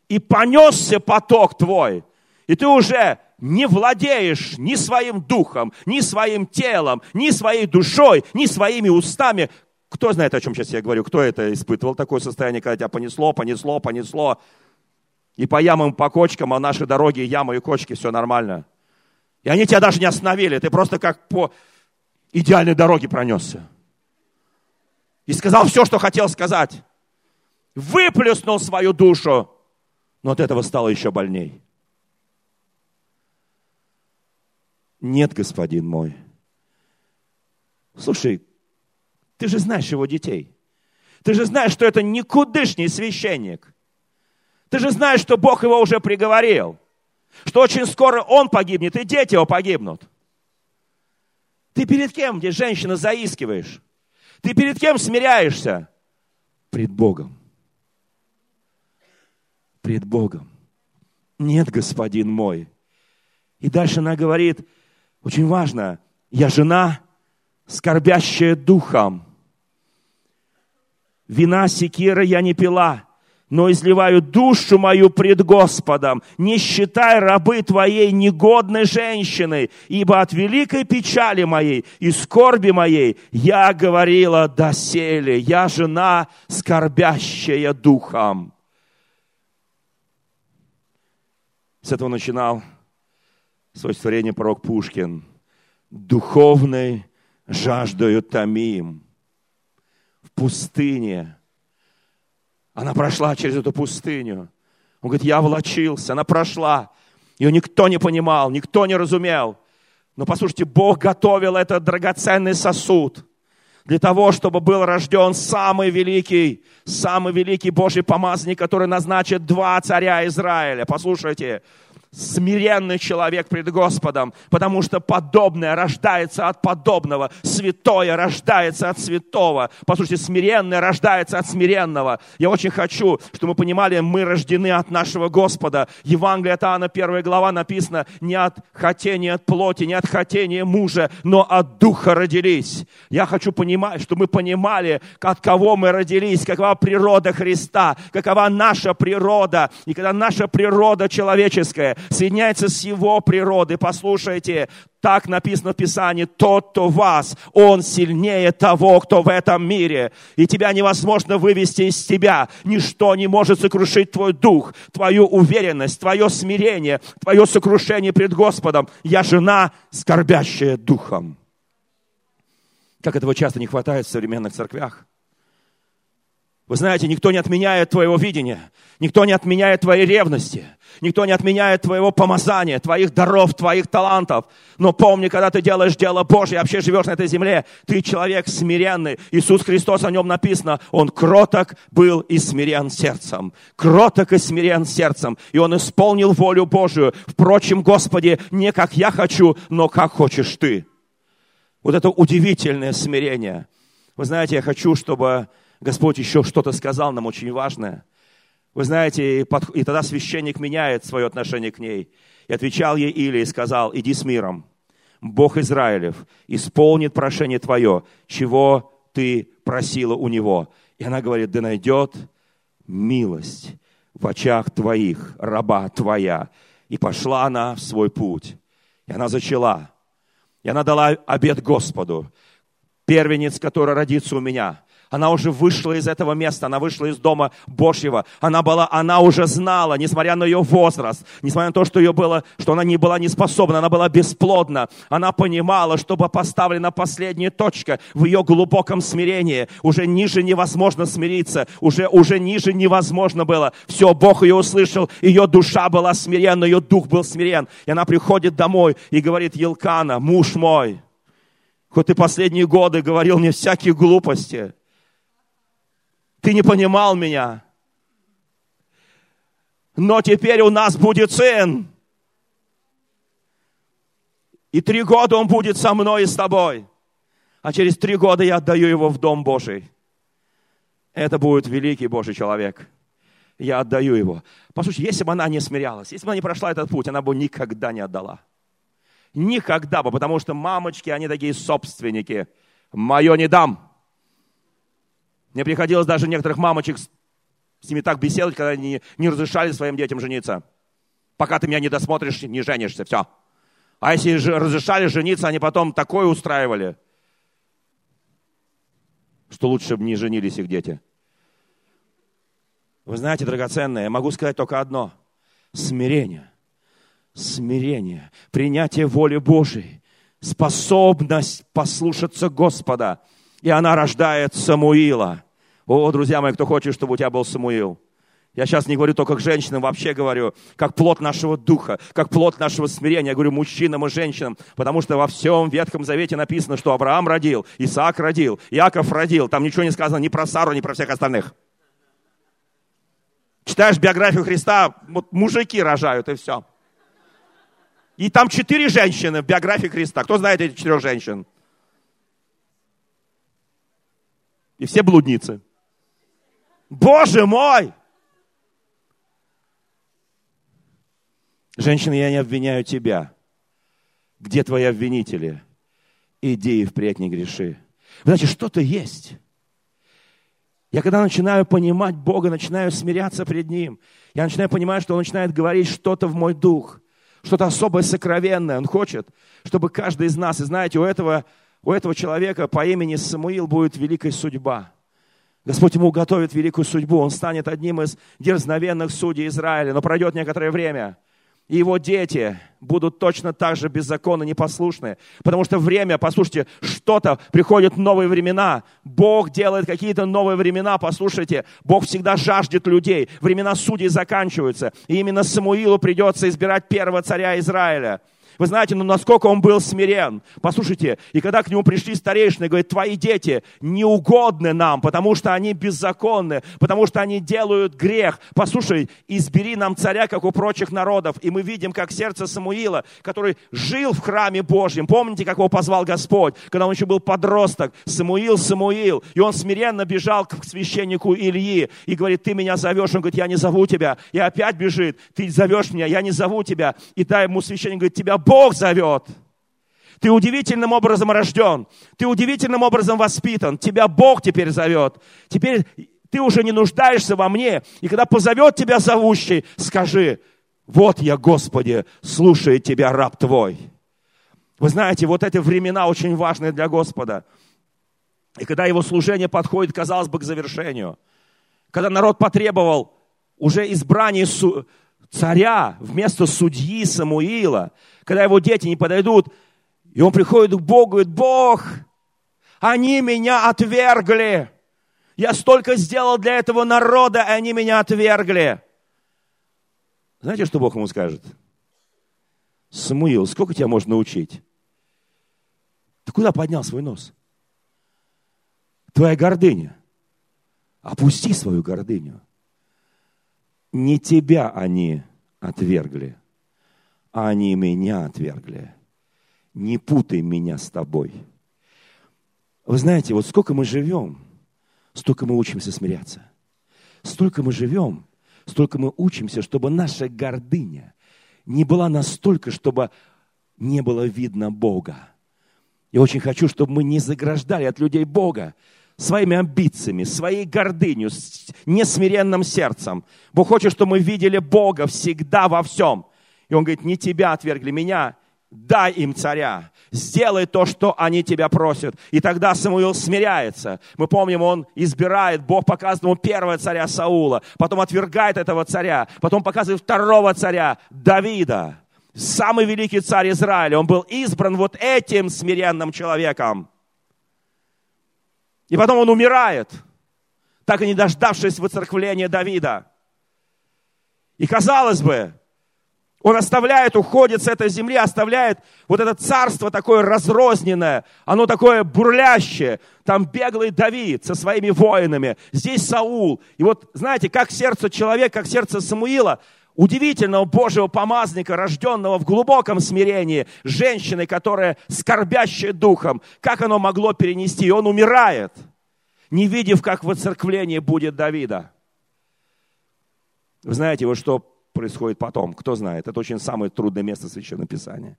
S1: и понесся поток твой, и ты уже не владеешь ни своим духом, ни своим телом, ни своей душой, ни своими устами. Кто знает, о чем сейчас я говорю? Кто это испытывал такое состояние, когда тебя понесло, понесло, понесло? И по ямам, по кочкам, а наши дороги, ямы и кочки, все нормально. И они тебя даже не остановили. Ты просто как по идеальной дороге пронесся. И сказал все, что хотел сказать. Выплюснул свою душу. Но от этого стало еще больней. Нет, господин мой. Слушай, ты же знаешь его детей. Ты же знаешь, что это никудышний священник. Ты же знаешь, что Бог его уже приговорил. Что очень скоро он погибнет, и дети его погибнут. Ты перед кем, где женщина, заискиваешь? Ты перед кем смиряешься? Пред Богом. Пред Богом. Нет, господин мой. И дальше она говорит, очень важно, я жена, скорбящая духом. Вина секира я не пила, но изливаю душу мою пред Господом. Не считай рабы твоей негодной женщиной, ибо от великой печали моей и скорби моей я говорила доселе, я жена, скорбящая духом. С этого начинал свое стихотворение пророк Пушкин. Духовной жаждою томим в пустыне. Она прошла через эту пустыню. Он говорит, я волочился, она прошла. Ее никто не понимал, никто не разумел. Но послушайте, Бог готовил этот драгоценный сосуд для того, чтобы был рожден самый великий, самый великий Божий помазанник, который назначит два царя Израиля. Послушайте, смиренный человек пред Господом, потому что подобное рождается от подобного, святое рождается от святого. Послушайте, смиренное рождается от смиренного. Я очень хочу, чтобы мы понимали, мы рождены от нашего Господа. Евангелие от Иоанна, первая глава написано, не от хотения от плоти, не от хотения мужа, но от духа родились. Я хочу понимать, чтобы мы понимали, от кого мы родились, какова природа Христа, какова наша природа. И когда наша природа человеческая соединяется с его природой. Послушайте, так написано в Писании, тот, кто вас, он сильнее того, кто в этом мире. И тебя невозможно вывести из тебя. Ничто не может сокрушить твой дух, твою уверенность, твое смирение, твое сокрушение пред Господом. Я жена, скорбящая духом. Как этого часто не хватает в современных церквях. Вы знаете, никто не отменяет твоего видения, никто не отменяет твоей ревности, никто не отменяет твоего помазания, твоих даров, твоих талантов. Но помни, когда ты делаешь дело Божье, вообще живешь на этой земле, ты человек смиренный. Иисус Христос, о нем написано, он кроток был и смирен сердцем. Кроток и смирен сердцем. И он исполнил волю Божию. Впрочем, Господи, не как я хочу, но как хочешь ты. Вот это удивительное смирение. Вы знаете, я хочу, чтобы Господь еще что-то сказал нам очень важное. Вы знаете, и, под, и тогда священник меняет свое отношение к ней. И отвечал ей Илия и сказал, иди с миром. Бог Израилев исполнит прошение твое, чего ты просила у него. И она говорит, да найдет милость в очах твоих, раба твоя. И пошла она в свой путь. И она зачала. И она дала обед Господу. Первенец, который родится у меня – она уже вышла из этого места, она вышла из дома Божьего. Она, была, она уже знала, несмотря на ее возраст, несмотря на то, что, ее было, что она не была неспособна, она была бесплодна. Она понимала, что поставлена последняя точка в ее глубоком смирении. Уже ниже невозможно смириться, уже, уже ниже невозможно было. Все, Бог ее услышал, ее душа была смиренна, ее дух был смирен. И она приходит домой и говорит, Елкана, муж мой, хоть ты последние годы говорил мне всякие глупости, ты не понимал меня. Но теперь у нас будет сын. И три года он будет со мной и с тобой. А через три года я отдаю его в Дом Божий. Это будет великий Божий человек. Я отдаю его. Послушайте, если бы она не смирялась, если бы она не прошла этот путь, она бы никогда не отдала. Никогда бы, потому что мамочки, они такие собственники. Мое не дам. Мне приходилось даже некоторых мамочек с ними так беседовать, когда они не разрешали своим детям жениться. Пока ты меня не досмотришь, не женишься, все. А если же разрешали жениться, они потом такое устраивали, что лучше бы не женились их дети. Вы знаете, драгоценное, я могу сказать только одно. Смирение. Смирение. Принятие воли Божией. Способность послушаться Господа. И она рождает Самуила. О, друзья мои, кто хочет, чтобы у тебя был Самуил. Я сейчас не говорю только к женщинам, вообще говорю, как плод нашего духа, как плод нашего смирения. Я говорю мужчинам и женщинам, потому что во всем Ветхом Завете написано, что Авраам родил, Исаак родил, Иаков родил. Там ничего не сказано ни про Сару, ни про всех остальных. Читаешь биографию Христа, вот мужики рожают, и все. И там четыре женщины в биографии Христа. Кто знает этих четырех женщин? И все блудницы. Боже мой! Женщина, я не обвиняю тебя. Где твои обвинители? Иди и впредь не греши. Знаете, что-то есть. Я когда начинаю понимать Бога, начинаю смиряться пред Ним, я начинаю понимать, что Он начинает говорить что-то в мой дух, что-то особое сокровенное. Он хочет, чтобы каждый из нас, и знаете, у этого, у этого человека по имени Самуил будет великая судьба. Господь ему готовит великую судьбу. Он станет одним из дерзновенных судей Израиля. Но пройдет некоторое время, и его дети будут точно так же беззаконно непослушны. Потому что время, послушайте, что-то, приходят новые времена. Бог делает какие-то новые времена, послушайте. Бог всегда жаждет людей. Времена судей заканчиваются. И именно Самуилу придется избирать первого царя Израиля. Вы знаете, ну насколько он был смирен. Послушайте, и когда к нему пришли старейшины, говорят, твои дети неугодны нам, потому что они беззаконны, потому что они делают грех. Послушай, избери нам царя, как у прочих народов. И мы видим, как сердце Самуила, который жил в храме Божьем. Помните, как его позвал Господь, когда он еще был подросток? Самуил, Самуил. И он смиренно бежал к священнику Ильи и говорит, ты меня зовешь. Он говорит, я не зову тебя. И опять бежит, ты зовешь меня, я не зову тебя. И та ему священник говорит, тебя Бог зовет. Ты удивительным образом рожден. Ты удивительным образом воспитан. Тебя Бог теперь зовет. Теперь ты уже не нуждаешься во мне. И когда позовет тебя зовущий, скажи, вот я, Господи, слушает тебя раб твой. Вы знаете, вот эти времена очень важные для Господа. И когда его служение подходит, казалось бы, к завершению, когда народ потребовал уже избрания царя вместо судьи Самуила, когда его дети не подойдут, и он приходит к Богу и говорит, Бог, они меня отвергли. Я столько сделал для этого народа, и они меня отвергли. Знаете, что Бог ему скажет? Самуил, сколько тебя можно научить? Ты куда поднял свой нос? Твоя гордыня. Опусти свою гордыню. Не тебя они отвергли, а они меня отвергли. Не путай меня с тобой. Вы знаете, вот сколько мы живем, столько мы учимся смиряться. Столько мы живем, столько мы учимся, чтобы наша гордыня не была настолько, чтобы не было видно Бога. Я очень хочу, чтобы мы не заграждали от людей Бога, своими амбициями, своей гордынью, с несмиренным сердцем. Бог хочет, чтобы мы видели Бога всегда во всем. И Он говорит, не тебя отвергли, меня, дай им царя, сделай то, что они тебя просят. И тогда Самуил смиряется. Мы помним, он избирает, Бог показывает ему первого царя Саула, потом отвергает этого царя, потом показывает второго царя Давида. Самый великий царь Израиля. Он был избран вот этим смиренным человеком. И потом он умирает, так и не дождавшись выцерквления Давида. И казалось бы, он оставляет, уходит с этой земли, оставляет вот это царство такое разрозненное, оно такое бурлящее. Там беглый Давид со своими воинами, здесь Саул. И вот, знаете, как сердце человека, как сердце Самуила, удивительного Божьего помазника, рожденного в глубоком смирении, женщины, которая скорбящая духом, как оно могло перенести? И он умирает, не видев, как воцерквление будет Давида. Вы знаете, вот что происходит потом? Кто знает? Это очень самое трудное место Священного Писания.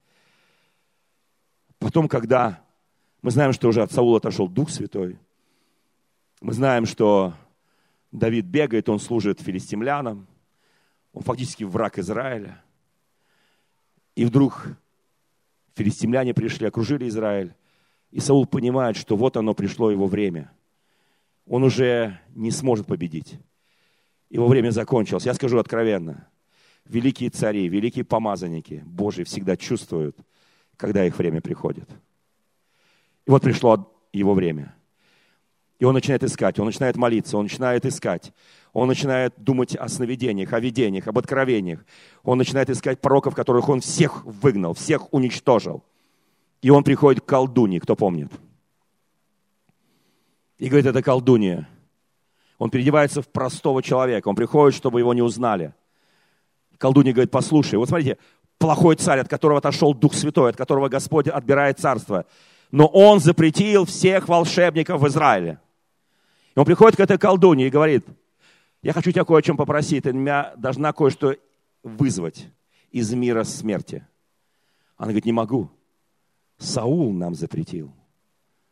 S1: Потом, когда мы знаем, что уже от Саула отошел Дух Святой, мы знаем, что Давид бегает, он служит филистимлянам, он фактически враг Израиля. И вдруг филистимляне пришли, окружили Израиль. И Саул понимает, что вот оно пришло его время. Он уже не сможет победить. Его время закончилось. Я скажу откровенно. Великие цари, великие помазанники Божьи всегда чувствуют, когда их время приходит. И вот пришло его время. И он начинает искать, он начинает молиться, он начинает искать. Он начинает думать о сновидениях, о видениях, об откровениях. Он начинает искать пророков, которых он всех выгнал, всех уничтожил. И он приходит к колдуне, кто помнит. И говорит, это колдунья. Он переодевается в простого человека. Он приходит, чтобы его не узнали. Колдунья говорит, послушай, вот смотрите, плохой царь, от которого отошел Дух Святой, от которого Господь отбирает царство. Но он запретил всех волшебников в Израиле. И он приходит к этой колдуне и говорит, я хочу тебя кое о чем попросить. Ты меня должна кое-что вызвать из мира смерти. Она говорит, не могу. Саул нам запретил.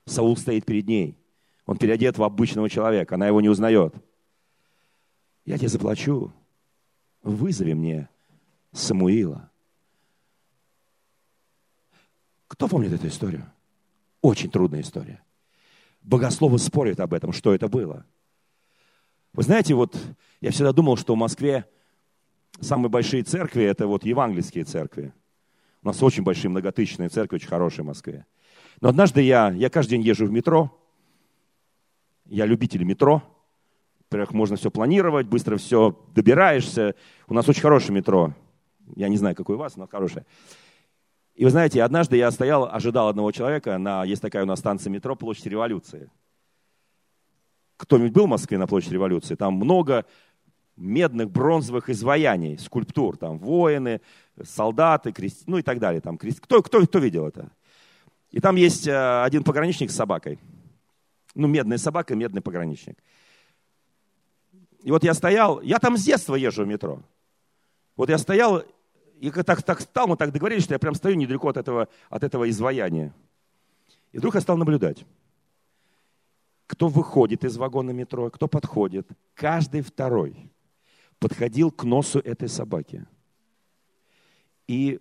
S1: Саул стоит перед ней. Он переодет в обычного человека, она его не узнает. Я тебе заплачу, вызови мне Самуила. Кто помнит эту историю? Очень трудная история. Богословы спорят об этом, что это было. Вы знаете, вот я всегда думал, что в Москве самые большие церкви – это вот евангельские церкви. У нас очень большие многотысячные церкви, очень хорошие в Москве. Но однажды я, я каждый день езжу в метро. Я любитель метро. Во-первых, можно все планировать, быстро все добираешься. У нас очень хорошее метро. Я не знаю, какое у вас, но хорошее. И вы знаете, однажды я стоял, ожидал одного человека, на, есть такая у нас станция метро, площадь революции. Кто-нибудь был в Москве на площади революции? Там много медных, бронзовых изваяний, скульптур. Там воины, солдаты, крест... ну и так далее. Там крест... кто, кто, кто видел это? И там есть э, один пограничник с собакой. Ну, медная собака, медный пограничник. И вот я стоял, я там с детства езжу в метро. Вот я стоял, и так, так стал, мы так договорились, что я прям стою недалеко от этого, от этого изваяния. И вдруг я стал наблюдать. Кто выходит из вагона метро, кто подходит. Каждый второй подходил к носу этой собаки. И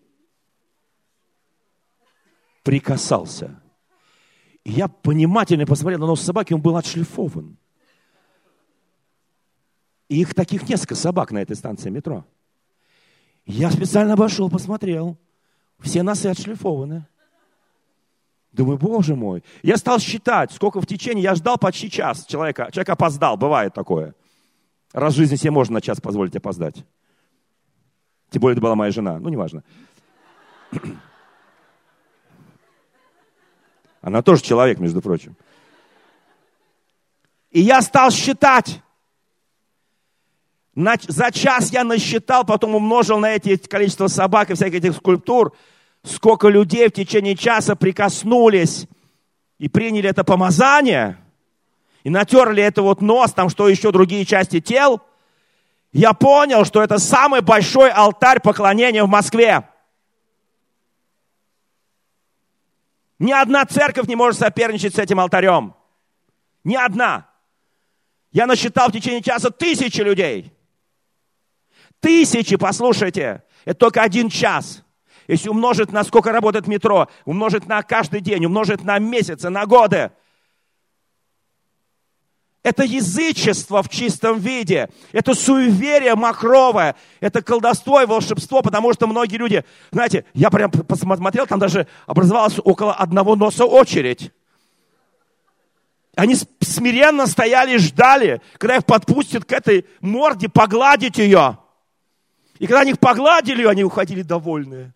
S1: прикасался. И я понимательно посмотрел на нос собаки, он был отшлифован. И их таких несколько собак на этой станции метро. Я специально обошел, посмотрел. Все носы отшлифованы. Думаю, боже мой. Я стал считать, сколько в течение, я ждал почти час человека. Человек опоздал, бывает такое. Раз в жизни себе можно на час позволить опоздать. Тем более это была моя жена. Ну, неважно. *clears throat* Она тоже человек, между прочим. И я стал считать. За час я насчитал, потом умножил на эти количество собак и всяких этих скульптур, сколько людей в течение часа прикоснулись и приняли это помазание, и натерли это вот нос, там что еще, другие части тел, я понял, что это самый большой алтарь поклонения в Москве. Ни одна церковь не может соперничать с этим алтарем. Ни одна. Я насчитал в течение часа тысячи людей. Тысячи, послушайте. Это только один час. Если умножить на сколько работает метро, умножить на каждый день, умножить на месяцы, на годы. Это язычество в чистом виде. Это суеверие махровое. Это колдовство и волшебство, потому что многие люди... Знаете, я прям посмотрел, там даже образовалась около одного носа очередь. Они смиренно стояли и ждали, когда их подпустят к этой морде, погладить ее. И когда они их погладили, они уходили довольные.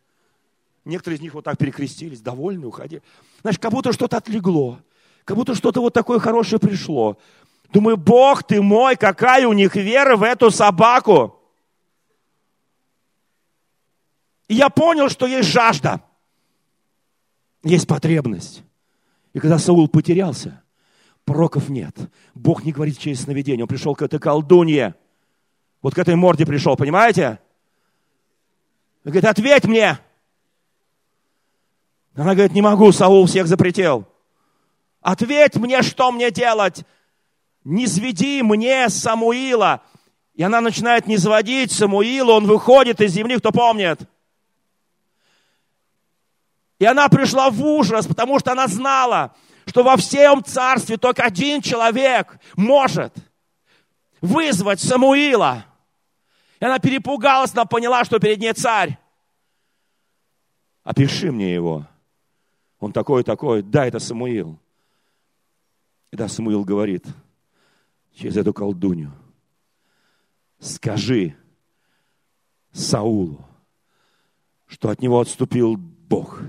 S1: Некоторые из них вот так перекрестились, довольные, уходили. Знаешь, как будто что-то отлегло. Как будто что-то вот такое хорошее пришло. Думаю, Бог ты мой, какая у них вера в эту собаку. И я понял, что есть жажда, есть потребность. И когда Саул потерялся, пророков нет. Бог не говорит через сновидение. Он пришел к этой колдунье. Вот к этой морде пришел, понимаете? Он говорит, ответь мне. Она говорит, не могу, Саул всех запретил. Ответь мне, что мне делать. Не сведи мне Самуила. И она начинает не сводить Самуила, он выходит из земли, кто помнит. И она пришла в ужас, потому что она знала, что во всем царстве только один человек может вызвать Самуила. И она перепугалась, она поняла, что перед ней царь. Опиши мне его. Он такой-такой. Да, это Самуил. И да, Самуил говорит через эту колдунью. Скажи Саулу, что от него отступил Бог.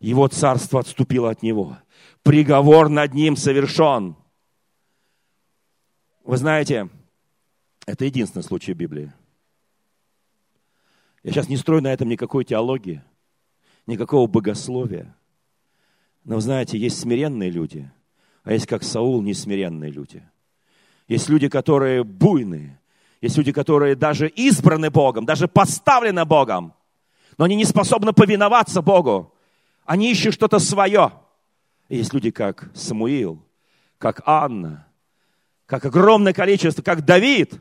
S1: Его царство отступило от него. Приговор над ним совершен. Вы знаете, это единственный случай в Библии, я сейчас не строю на этом никакой теологии, никакого богословия. Но вы знаете, есть смиренные люди, а есть как Саул несмиренные люди. Есть люди, которые буйные, есть люди, которые даже избраны Богом, даже поставлены Богом, но они не способны повиноваться Богу. Они ищут что-то свое. И есть люди, как Самуил, как Анна, как огромное количество, как Давид,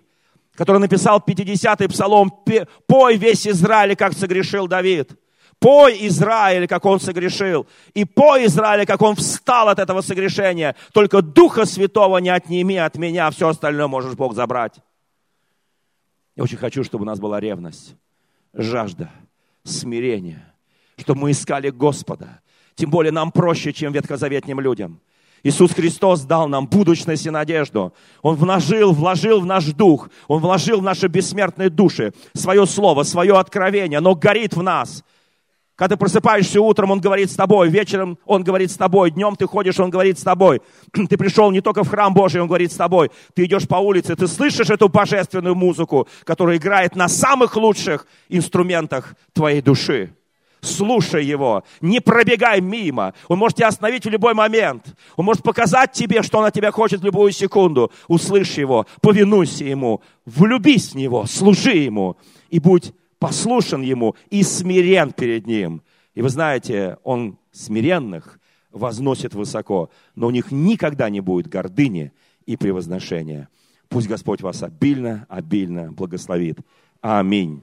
S1: который написал 50-й псалом, «Пой весь Израиль, как согрешил Давид». Пой Израиль, как он согрешил. И пой Израиль, как он встал от этого согрешения. Только Духа Святого не отними от меня, все остальное можешь Бог забрать. Я очень хочу, чтобы у нас была ревность, жажда, смирение, чтобы мы искали Господа. Тем более нам проще, чем ветхозаветным людям. Иисус Христос дал нам будущность и надежду. Он вложил, вложил в наш дух, Он вложил в наши бессмертные души свое слово, свое откровение. Оно горит в нас. Когда ты просыпаешься утром, Он говорит с тобой, вечером Он говорит с тобой, днем ты ходишь, Он говорит с тобой. *clears throat* Ты пришел не только в храм Божий, Он говорит с тобой. Ты идешь по улице, ты слышишь эту божественную музыку, которая играет на самых лучших инструментах твоей души слушай его, не пробегай мимо. Он может тебя остановить в любой момент. Он может показать тебе, что он от тебя хочет в любую секунду. Услышь его, повинуйся ему, влюбись в него, служи ему и будь послушен ему и смирен перед ним. И вы знаете, он смиренных возносит высоко, но у них никогда не будет гордыни и превозношения. Пусть Господь вас обильно, обильно благословит. Аминь.